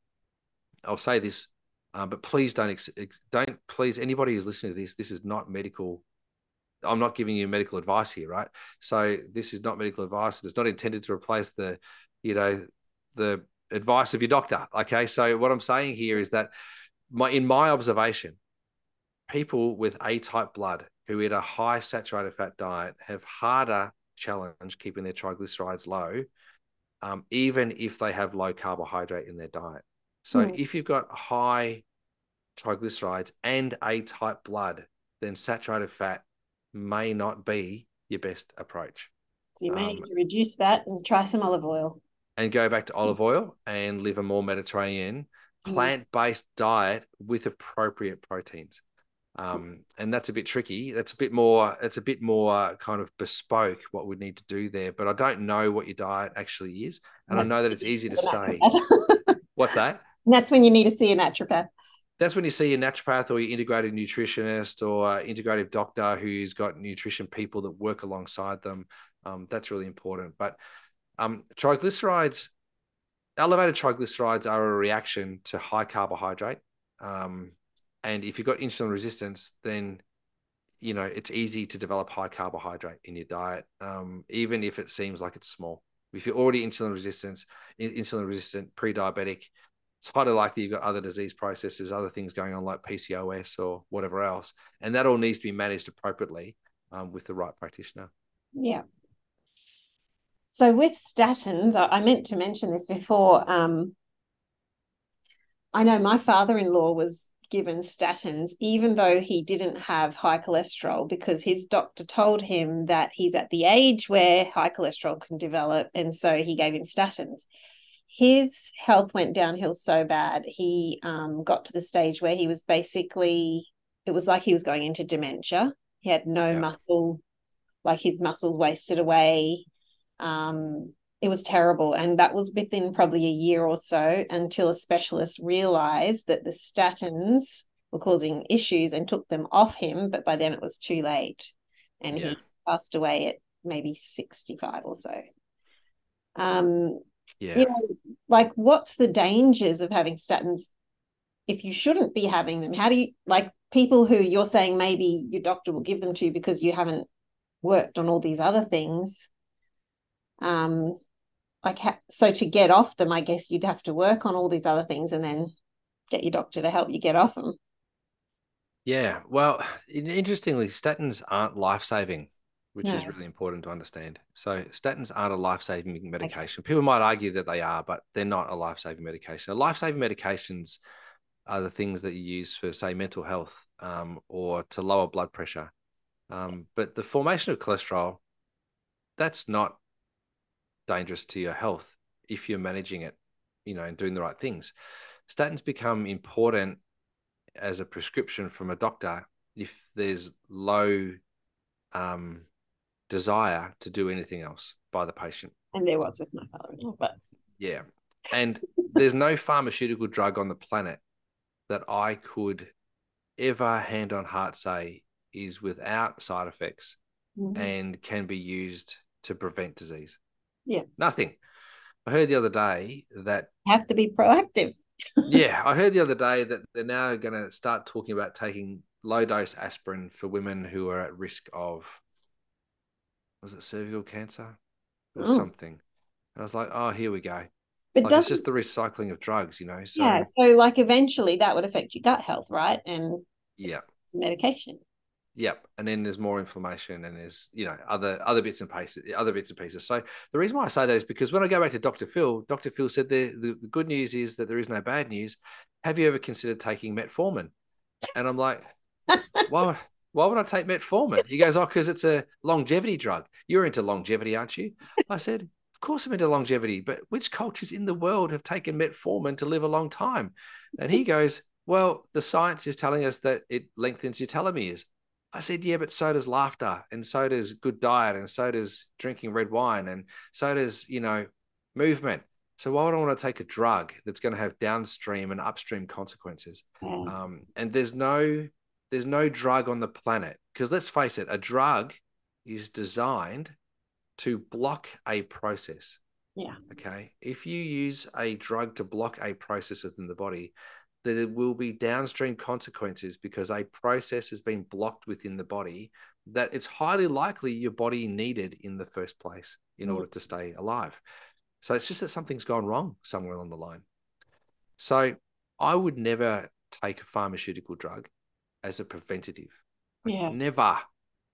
I'll say this, uh, but please don't, ex- ex- don't, please, anybody who's listening to this, this is not medical I'm not giving you medical advice here, right? So this is not medical advice. It's not intended to replace the, you know, the advice of your doctor. Okay. So what I'm saying here is that my in my observation, people with A type blood who eat a high saturated fat diet have harder challenge keeping their triglycerides low, um, even if they have low carbohydrate in their diet. So mm. if you've got high triglycerides and A type blood, then saturated fat may not be your best approach. So you may um, need to reduce that and try some olive oil. And go back to olive oil and live a more Mediterranean mm. plant-based diet with appropriate proteins. Um, and that's a bit tricky. That's a bit more. It's a bit more kind of bespoke what we need to do there. But I don't know what your diet actually is, and that's I know that it's easy to say. What's that? And that's when you need to see a naturopath that's when you see a naturopath or your integrated nutritionist or integrative doctor who's got nutrition people that work alongside them. Um, that's really important. But um, triglycerides, elevated triglycerides are a reaction to high carbohydrate. Um, and if you've got insulin resistance, then you know it's easy to develop high carbohydrate in your diet, um, even if it seems like it's small. If you're already insulin resistant, insulin resistant, pre-diabetic, it's highly likely you've got other disease processes, other things going on like PCOS or whatever else, and that all needs to be managed appropriately um, with the right practitioner. Yeah. So with statins, I meant to mention this before. Um, I know my father-in-law was given statins, even though he didn't have high cholesterol, because his doctor told him that he's at the age where high cholesterol can develop, and so he gave him statins his health went downhill so bad. He um, got to the stage where he was basically, it was like he was going into dementia. He had no yeah. muscle, like his muscles wasted away. Um, it was terrible. And that was within probably a year or so until a specialist realized that the statins were causing issues and took them off him. But by then it was too late. And yeah. he passed away at maybe 65 or so. Um, yeah. You know, like what's the dangers of having statins if you shouldn't be having them? How do you like people who you're saying maybe your doctor will give them to you because you haven't worked on all these other things? Um, like ha- so to get off them, I guess you'd have to work on all these other things and then get your doctor to help you get off them. Yeah, well, interestingly, statins aren't life saving which no. is really important to understand. So statins aren't a life-saving medication. Okay. People might argue that they are, but they're not a life-saving medication. a Life-saving medications are the things that you use for, say, mental health um, or to lower blood pressure. Um, but the formation of cholesterol, that's not dangerous to your health if you're managing it, you know, and doing the right things. Statins become important as a prescription from a doctor if there's low um, desire to do anything else by the patient. And there was with my father-in-law, but yeah, and there's no pharmaceutical drug on the planet that I could ever hand on heart say is without side effects mm-hmm. and can be used to prevent disease. Yeah. Nothing. I heard the other day that have to be proactive. yeah, I heard the other day that they're now going to start talking about taking low dose aspirin for women who are at risk of was it cervical cancer or oh. something. And I was like, oh, here we go. But like, it's just the recycling of drugs, you know. So yeah, so like eventually that would affect your gut health, right? And yeah, medication. Yep, and then there's more inflammation, and there's you know other other bits and pieces, other bits and pieces. So the reason why I say that is because when I go back to Dr. Phil, Dr. Phil said the, the, good news is that there is no bad news. Have you ever considered taking metformin? And I'm like, why? Why would I take metformin? He goes, oh, because it's a longevity drug. You're into longevity, aren't you? I said, of course I'm into longevity, but which cultures in the world have taken metformin to live a long time? And he goes, well, the science is telling us that it lengthens your telomeres. I said, yeah, but so does laughter, and so does good diet, and so does drinking red wine, and so does, you know, movement. So why would I want to take a drug that's going to have downstream and upstream consequences? Mm. Um, and there's no there's no drug on the planet because let's face it, a drug is designed to block a process. Yeah. Okay. If you use a drug to block a process within the body, there will be downstream consequences because a process has been blocked within the body that it's highly likely your body needed in the first place in mm. order to stay alive. So it's just that something's gone wrong somewhere along the line. So I would never take a pharmaceutical drug as a preventative. Yeah. Never,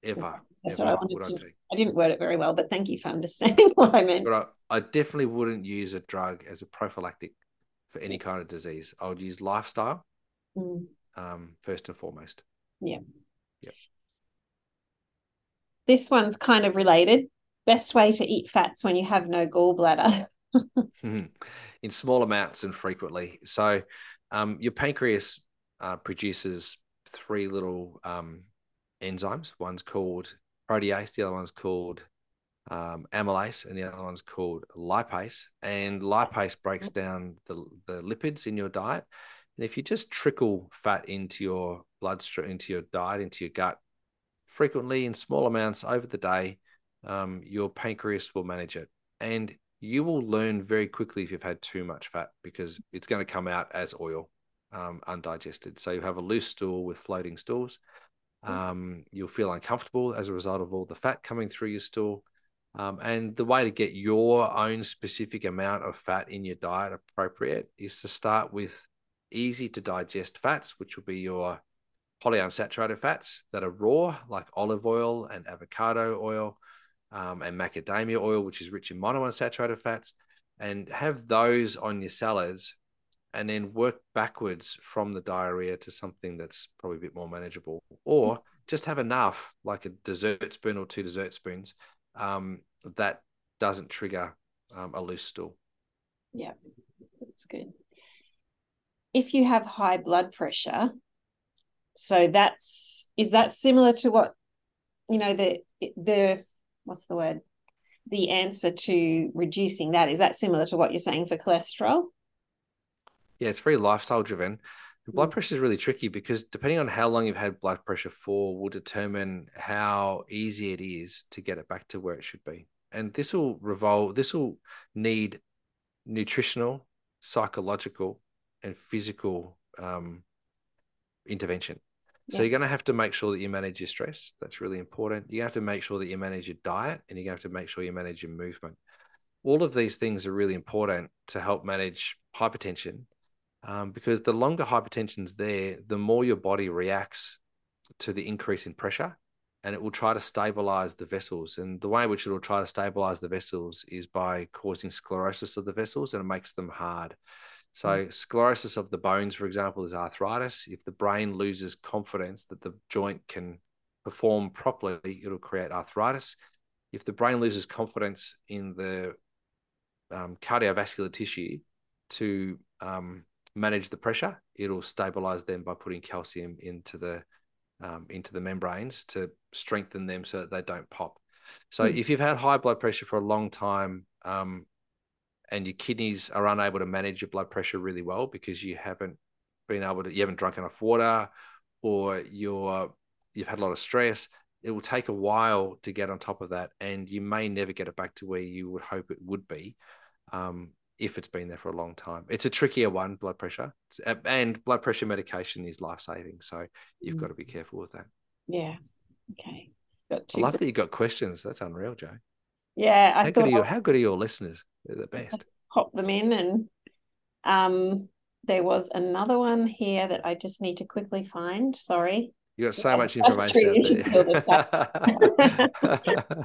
ever. That's ever what I wanted to. I didn't word it very well, but thank you for understanding what I meant. But I, I definitely wouldn't use a drug as a prophylactic for any kind of disease. I would use lifestyle mm. um, first and foremost. Yeah. Yep. This one's kind of related. Best way to eat fats when you have no gallbladder. In small amounts and frequently. So, um, your pancreas uh, produces three little um, enzymes. One's called protease, the other one's called um, amylase, and the other one's called lipase. And lipase breaks down the, the lipids in your diet. And if you just trickle fat into your bloodstream, into your diet, into your gut, frequently in small amounts over the day, um, your pancreas will manage it. And you will learn very quickly if you've had too much fat because it's going to come out as oil, um, undigested. So you have a loose stool with floating stools. Um, you'll feel uncomfortable as a result of all the fat coming through your stool. Um, and the way to get your own specific amount of fat in your diet appropriate is to start with easy to digest fats, which will be your polyunsaturated fats that are raw, like olive oil and avocado oil um, and macadamia oil, which is rich in monounsaturated fats, and have those on your salads and then work backwards from the diarrhea to something that's probably a bit more manageable or just have enough like a dessert spoon or two dessert spoons um, that doesn't trigger um, a loose stool. Yeah, that's good. If you have high blood pressure, so that's is that similar to what you know the the what's the word the answer to reducing that is that similar to what you're saying for cholesterol? Yeah, it's very lifestyle driven. Blood mm. pressure is really tricky because depending on how long you've had blood pressure for will determine how easy it is to get it back to where it should be. And this will revolve, this will need nutritional, psychological, and physical um, intervention. Yeah. So you're going to have to make sure that you manage your stress. That's really important. You have to make sure that you manage your diet and you have to make sure you manage your movement. All of these things are really important to help manage hypertension, um, because the longer hypertension's there, the more your body reacts to the increase in pressure and it will try to stabilize the vessels. And the way in which it will try to stabilize the vessels is by causing sclerosis of the vessels and it makes them hard. So, mm. sclerosis of the bones, for example, is arthritis. If the brain loses confidence that the joint can perform properly, it'll create arthritis. If the brain loses confidence in the um, cardiovascular tissue to um, manage the pressure, it'll stabilize them by putting calcium into the um, into the membranes to strengthen them so that they don't pop. So Hmm. if you've had high blood pressure for a long time, um, and your kidneys are unable to manage your blood pressure really well because you haven't been able to, you haven't drunk enough water, or you're you've had a lot of stress, it will take a while to get on top of that, and you may never get it back to where you would hope it would be. Um, if it's been there for a long time, it's a trickier one. Blood pressure and blood pressure medication is life saving, so you've Mm. got to be careful with that. Yeah. Okay. Got I two. love that you got questions. That's unreal, Jo. Yeah, I How good are thought How good are your listeners? They're the best. pop them in and um there was another one here that I just need to quickly find. Sorry. You got so Yeah, much information. out should spill this there.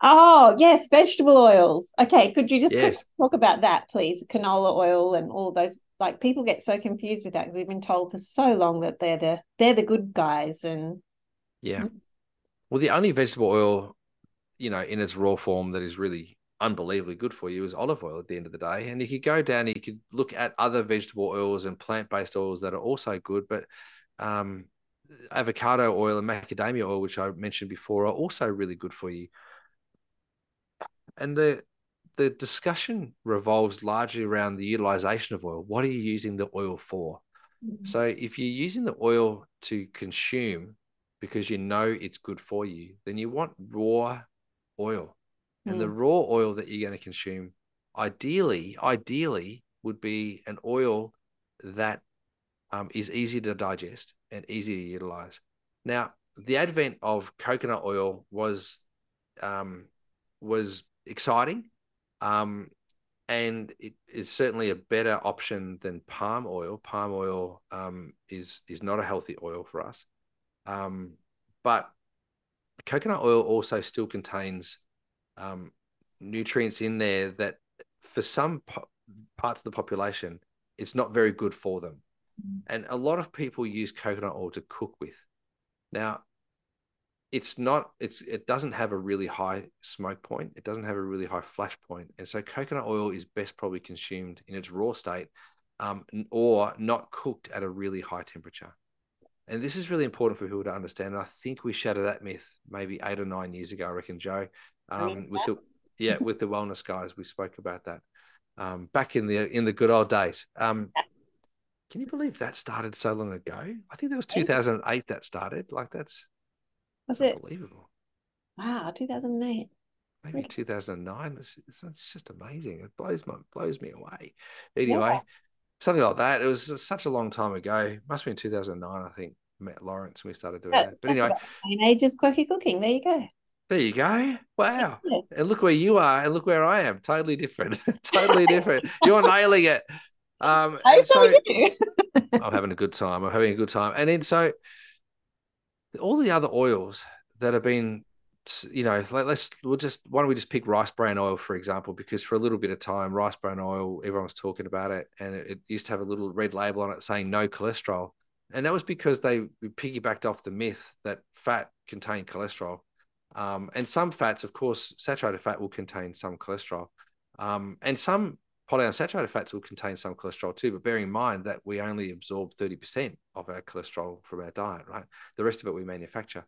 Oh, yes, vegetable oils. Okay, could you just yes. talk about that, please? Canola oil and all those. Like people get so confused with that because we've been told for so long that they're the they're the good guys and Yeah. Well, the only vegetable oil, you know, in its raw form that is really unbelievably good for you is olive oil at the end of the day. And you could go down, you could look at other vegetable oils and plant based oils that are also good, but um, avocado oil and macadamia oil, which I mentioned before, are also really good for you. And the the discussion revolves largely around the utilization of oil. What are you using the oil for? So if you're using the oil to consume because you know it's good for you, then you want raw oil. And the raw oil that you're going to consume, ideally, ideally would be an oil that um, is easy to digest and easy to utilize. Now, the advent of coconut oil was um, was exciting, um, and it is certainly a better option than palm oil. Palm oil um, is is not a healthy oil for us, um, but coconut oil also still contains um, nutrients in there that, for some po- parts of the population, it's not very good for them. And a lot of people use coconut oil to cook with. Now, it's not it's it doesn't have a really high smoke point. It doesn't have a really high flash point. And so coconut oil is best probably consumed in its raw state um, or not cooked at a really high temperature. And this is really important for people to understand. And i think we shattered that myth maybe eight or nine years ago i reckon jo um, with the yeah with the wellness guys we spoke about that um, back in the in the good old days. Um, can you believe that started so long ago? I think that was 2008 that started. Like that's Was it? unbelievable. Wow, 2008. maybe Okay. 2009 it's, it's, it's just amazing. It blows my blows me away. Anyway something like that. It was such a long time ago. Must have been 2009 i think met lawrence and we started doing That- that. But anyway. same quirky cooking. There you go. there you go. Wow. And look where you are and look where i am. Totally different. Totally different. You're nailing it um so i'm having a good time. I'm having a good time. And then so all the other oils that have been you know let, us we'll just why don't we just pick rice bran oil for example because for a little bit of time rice bran oil everyone was talking about it and it, it used to have a little red label on it saying no cholesterol. And that was because they piggybacked off the myth that fat contained cholesterol. Um, and some fats of course saturated fat will contain some cholesterol. Um, and some polyunsaturated fats will contain some cholesterol too but bearing in mind that we only absorb 30% of our cholesterol from our diet right the rest of it we manufacture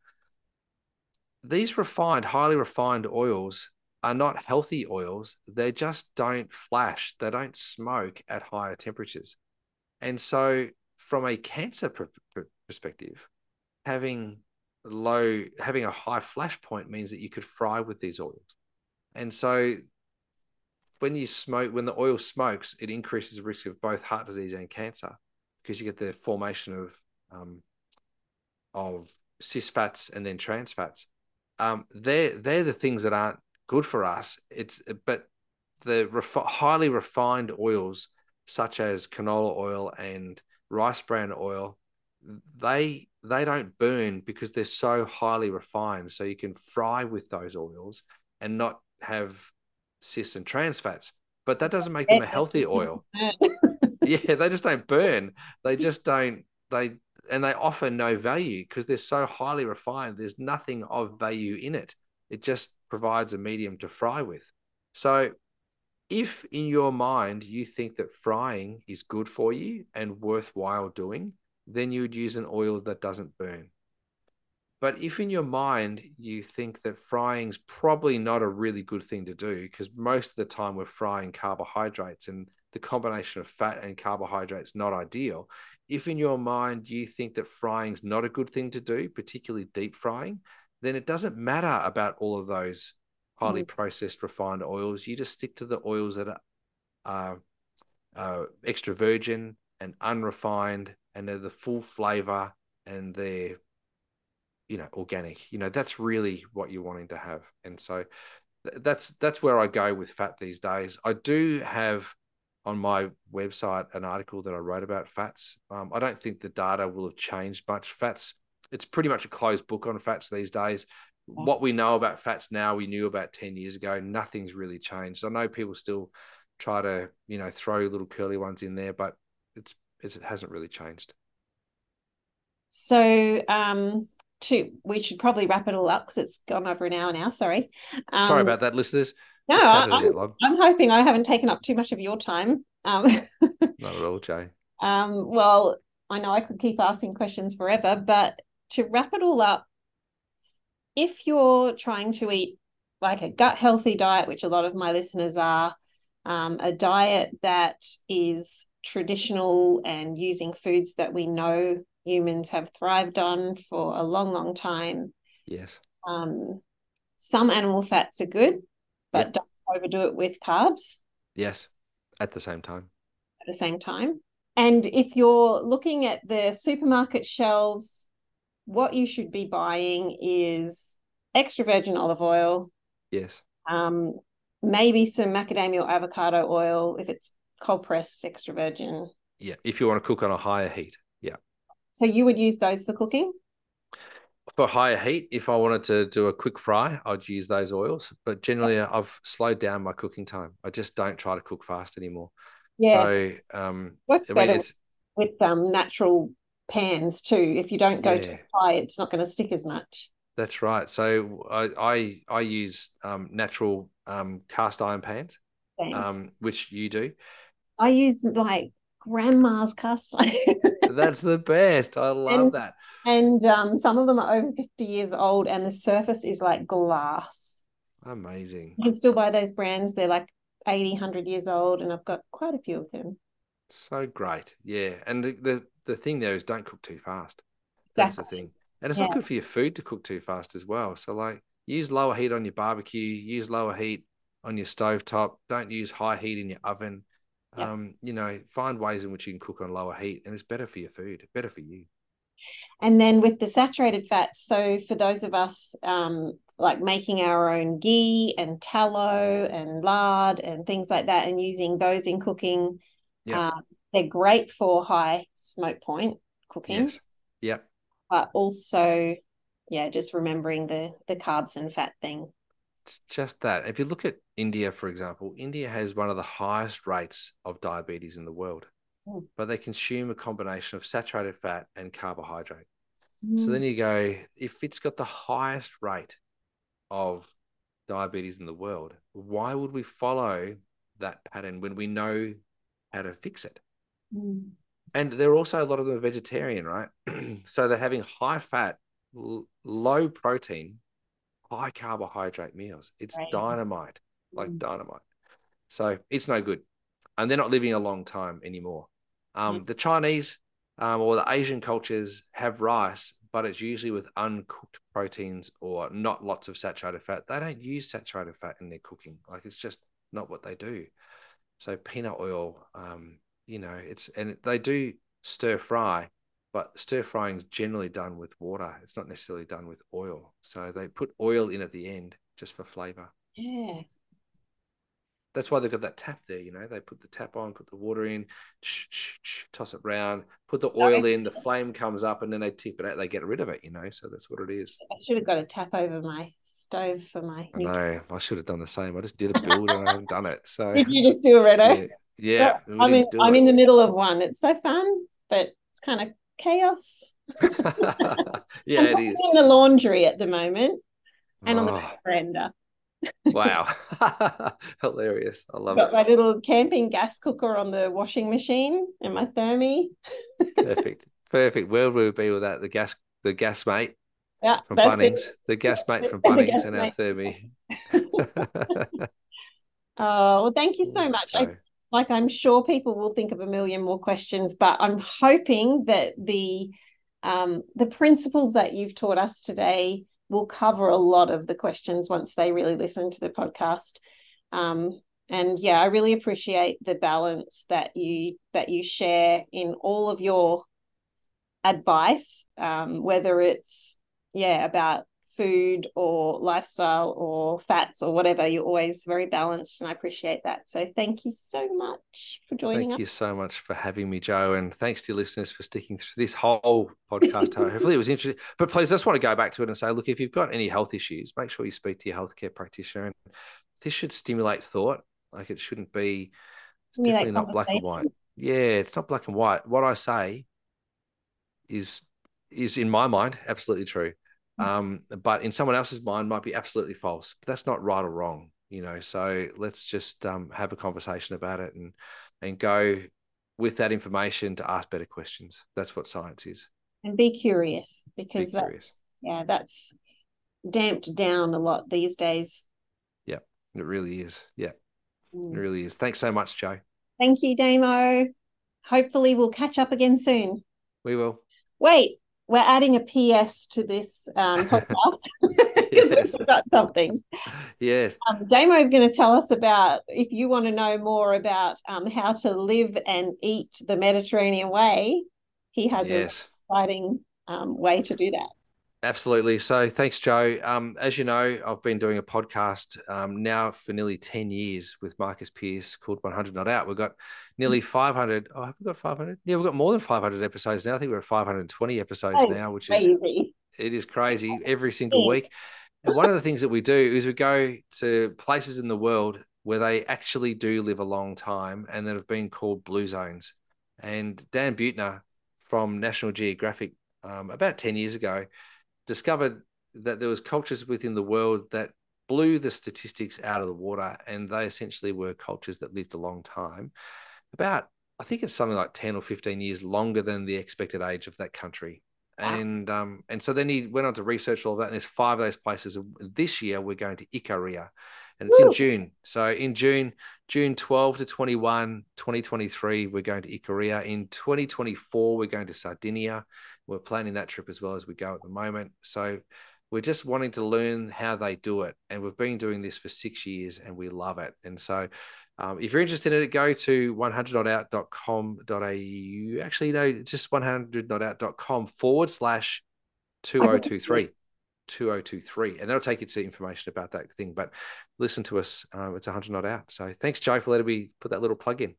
these refined, highly refined oils are not healthy oils. They just don't flash. They don't smoke at higher temperatures. And so, from a cancer pr- pr- perspective, having low, having a high flash point means that you could fry with these oils. And so, when you smoke, when the oil smokes, it increases the risk of both heart disease and cancer because you get the formation of um, of cis fats and then trans fats um, they're they're the things that aren't good for us. It's but the refi- highly refined oils such as canola oil and rice bran oil, they they don't burn because they're so highly refined. So you can fry with those oils and not have cis and trans fats. But that doesn't make them a healthy oil. Yeah, they just don't burn. They just don't. They and they offer no value because they're so highly refined. There's nothing of value in it. It just provides a medium to fry with. So, if in your mind you think that frying is good for you and worthwhile doing, then you would use an oil that doesn't burn. But if in your mind you think that frying's probably not a really good thing to do, because most of the time we're frying carbohydrates and the combination of fat and carbohydrates not ideal. If in your mind you think that frying's not a good thing to do, particularly deep frying, then it doesn't matter about all of those highly mm. processed refined oils. You just stick to the oils that are uh, extra virgin and unrefined, and they're the full flavor and they're you know organic. You know that's really what you're wanting to have, and so that's that's where I go with fat these days. I do have on my website an article that I wrote about fats. Um, I don't think the data will have changed much. Fats, it's pretty much a closed book on fats these days. What we know about fats now, we knew about 10 years ago. Nothing's really changed. I know people still try to, you know, throw little curly ones in there, but it's, it's it hasn't really changed. So, um, to we should probably wrap it all up because it's gone over an hour now. Sorry. Um, Sorry about that, listeners. No, I'm, I'm, hoping I haven't taken up too much of your time. Um, Not at all, Jay. Um, well, I know I could keep asking questions forever, but to wrap it all up, if you're trying to eat like a gut healthy diet, which a lot of my listeners are, um, a diet that is traditional and using foods that we know humans have thrived on for a long, long time. Yes. Um, some animal fats are good, but yep. don't overdo it with carbs. Yes, at the same time. At the same time. And if you're looking at the supermarket shelves, what you should be buying is extra virgin olive oil. Yes. Um, maybe some macadamia or avocado oil if it's cold pressed extra virgin. Yeah, if you want to cook on a higher heat. Yeah. So you would use those for cooking? for higher heat, if I wanted to do a quick fry, I'd use those oils. But generally, I've slowed down my cooking time. I just don't try to cook fast anymore. Yeah. So, um, what's I mean, better with um, natural pans too? If you don't go yeah. too high, it's not going to stick as much. That's right. So I I, I use um, natural um, cast iron pans, um, which you do. I use like grandma's cast iron. That's the best. I love and, that. And um, some of them are over 50 years old and the surface is like glass. Amazing. You can still buy those brands. They're like 80, 100 years old, and I've got quite a few of them. So great. Yeah. And the, the, the thing there is don't cook too fast. That's the thing. And it's yeah. not good for your food to cook too fast as well. So, like, use lower heat on your barbecue, use lower heat on your stove top. Don't use high heat in your oven. Yep. Um, you know, find ways in which you can cook on lower heat, and it's better for your food, better for you. And then with the saturated fats, so for those of us um, like making our own ghee and tallow and lard and things like that, and using those in cooking, yep. uh, they're great for high smoke point cooking. Yes. Yep. But also, yeah, just remembering the the carbs and fat thing. It's just that. If you look at India, for example, India has one of the highest rates of diabetes in the world, mm. but they consume a combination of saturated fat and carbohydrate. Mm. So then you go, if it's got the highest rate of diabetes in the world, why would we follow that pattern when we know how to fix it? Mm. And there are also a lot of them vegetarian, right? so they're having high fat, l- low protein, high carbohydrate meals. It's right. dynamite, like mm. dynamite. So it's no good. And they're not living a long time anymore. Um, mm. The Chinese um, or the Asian cultures have rice, but it's usually with uncooked proteins or not lots of saturated fat. They don't use saturated fat in their cooking. Like it's just not what they do. So peanut oil, um, you know, it's and they do stir fry, but stir frying is generally done with water. It's not necessarily done with oil. So they put oil in at the end just for flavor. Yeah. That's why they've got that tap there. You know, they put the tap on, put the water in, toss it round, put the Sorry. oil in, the flame comes up, and then they tip it out. They get rid of it. You know, so that's what it is. I should have got a tap over my stove for my. I know. I should have done the same. I just did a build and I haven't done it. So did you just do it, Redo? Yeah. yeah I'm in. I'm it. in the middle of one. It's so fun, but it's kind of chaos. yeah, it is. In the laundry at the moment, and oh. on the oh. veranda. wow, hilarious! I love Got it. my little camping gas cooker on the washing machine and my thermi. perfect, perfect. Where would we be without the gas? The gas mate. Yeah, from Bunnings, it. the gas mate from Bunnings and our mate. Thermi. Oh, well, thank you so much. I, like I'm sure people will think of a million more questions, but I'm hoping that the um, the principles that you've taught us today will cover a lot of the questions once they really listen to the podcast. Um, and yeah, I really appreciate the balance that you that you share in all of your advice, um, whether it's yeah about food or lifestyle or fats or whatever. You're always very balanced, and I appreciate that. So thank you so much for joining Thank us. you so much for having me, Jo, and thanks to your listeners for sticking through this whole podcast. Uh, hopefully, it was interesting. But please, I just want to go back to it and say, look, if you've got any health issues, make sure you speak to your healthcare practitioner. And this should stimulate thought. Like it shouldn't be. It's definitely not black and white. Yeah, it's not black and white. What I say is is in my mind absolutely true. Um, but in someone else's mind might be absolutely false. But that's not right or wrong, you know. So let's just um, have a conversation about it and and go with that information to ask better questions. That's what science is. and be curious Be because that's curious. yeah that's damped down a lot these days Yeah, It really is. Yeah, it Mm. really is. Thanks so much, Jo. thank you damo hopefully we'll catch up again soon We will. wait we're adding a ps to this um, podcast because Yes. forgot something Yes. um, damo is going to tell us about if you want to know more about um, how to live and eat the mediterranean way he has Yes. an exciting um, way to do that Absolutely. So thanks, Jo. Um, as you know, I've been doing a podcast um, now for nearly 10 years with Marcus Pearce called 100 Not Out. We've got nearly 500. Oh, have we got 500? Yeah, we've got more than 500 episodes now. I think we're at 520 episodes Oh, now, which is it is crazy every single week. And one of the things that we do is we go to places in the world where they actually do live a long time and that have been called blue zones. And Dan Buettner from National Geographic um, about 10 years ago discovered that there was cultures within the world that blew the statistics out of the water and they essentially were cultures that lived a long time about i think it's something like 10 or 15 years longer than the expected age of that country Wow. and um, and so then he went on to research all of that and there's five of those places this year we're going to ikaria and it's Woo. in june so in june june 12 to 21 2023 we're going to ikaria in 2024 we're going to sardinia we're planning that trip as well as we go at the moment. So we're just wanting to learn how they do it. And we've been doing this for six years and we love it. And so um, if you're interested in it, go to 100notout.com.au. Actually, no, just 100notout.com forward slash 2023. 2023 and that'll take you to information about that thing but listen to us uh, it's 100 not out so thanks jo for letting me put that little plug in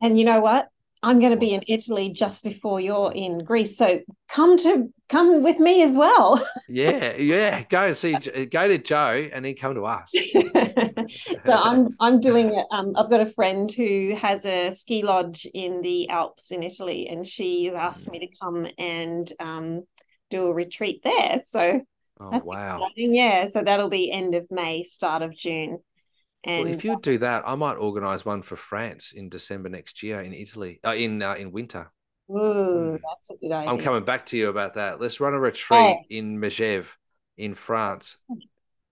And you know what? I'm going to be in Italy just before you're in Greece. So come to come with me as well. yeah yeah go and see go to jo and then come to us so I'm I'm doing it. Um, I've got a friend who has a ski lodge in the Alps in Italy, and she asked me to come and um, do a retreat there. So oh wow exciting. yeah, so that'll be end of May, start of June. And Well, if you do that, I might organise one for France in December next year in Italy, uh, in uh, in winter. ooh, Mm. that's a good idea. I'm coming back to you about that. Let's run a retreat Oh. in Megève, in France.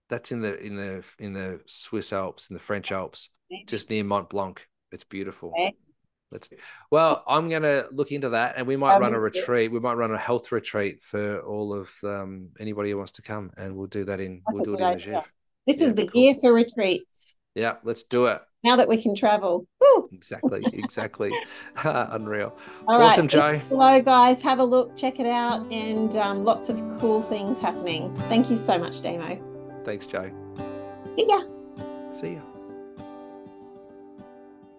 That's in the in the in the Swiss Alps, in the French Alps, just near Mont Blanc. It's beautiful. Okay. Let's. Well, I'm gonna look into that, and we might run a Um, retreat. We might run a health retreat for all of um, anybody who wants to come, and we'll do that in we'll do it in idea. Megève. This Yeah, is the cool. year for retreats. Yeah, let's do it. Now that we can travel. Woo! Exactly, exactly. Unreal. All right. awesome, Jo. Hello, guys. Have a look, check it out, and um, lots of cool things happening. Thank you so much, Damo. Thanks, Jo. See ya. See ya.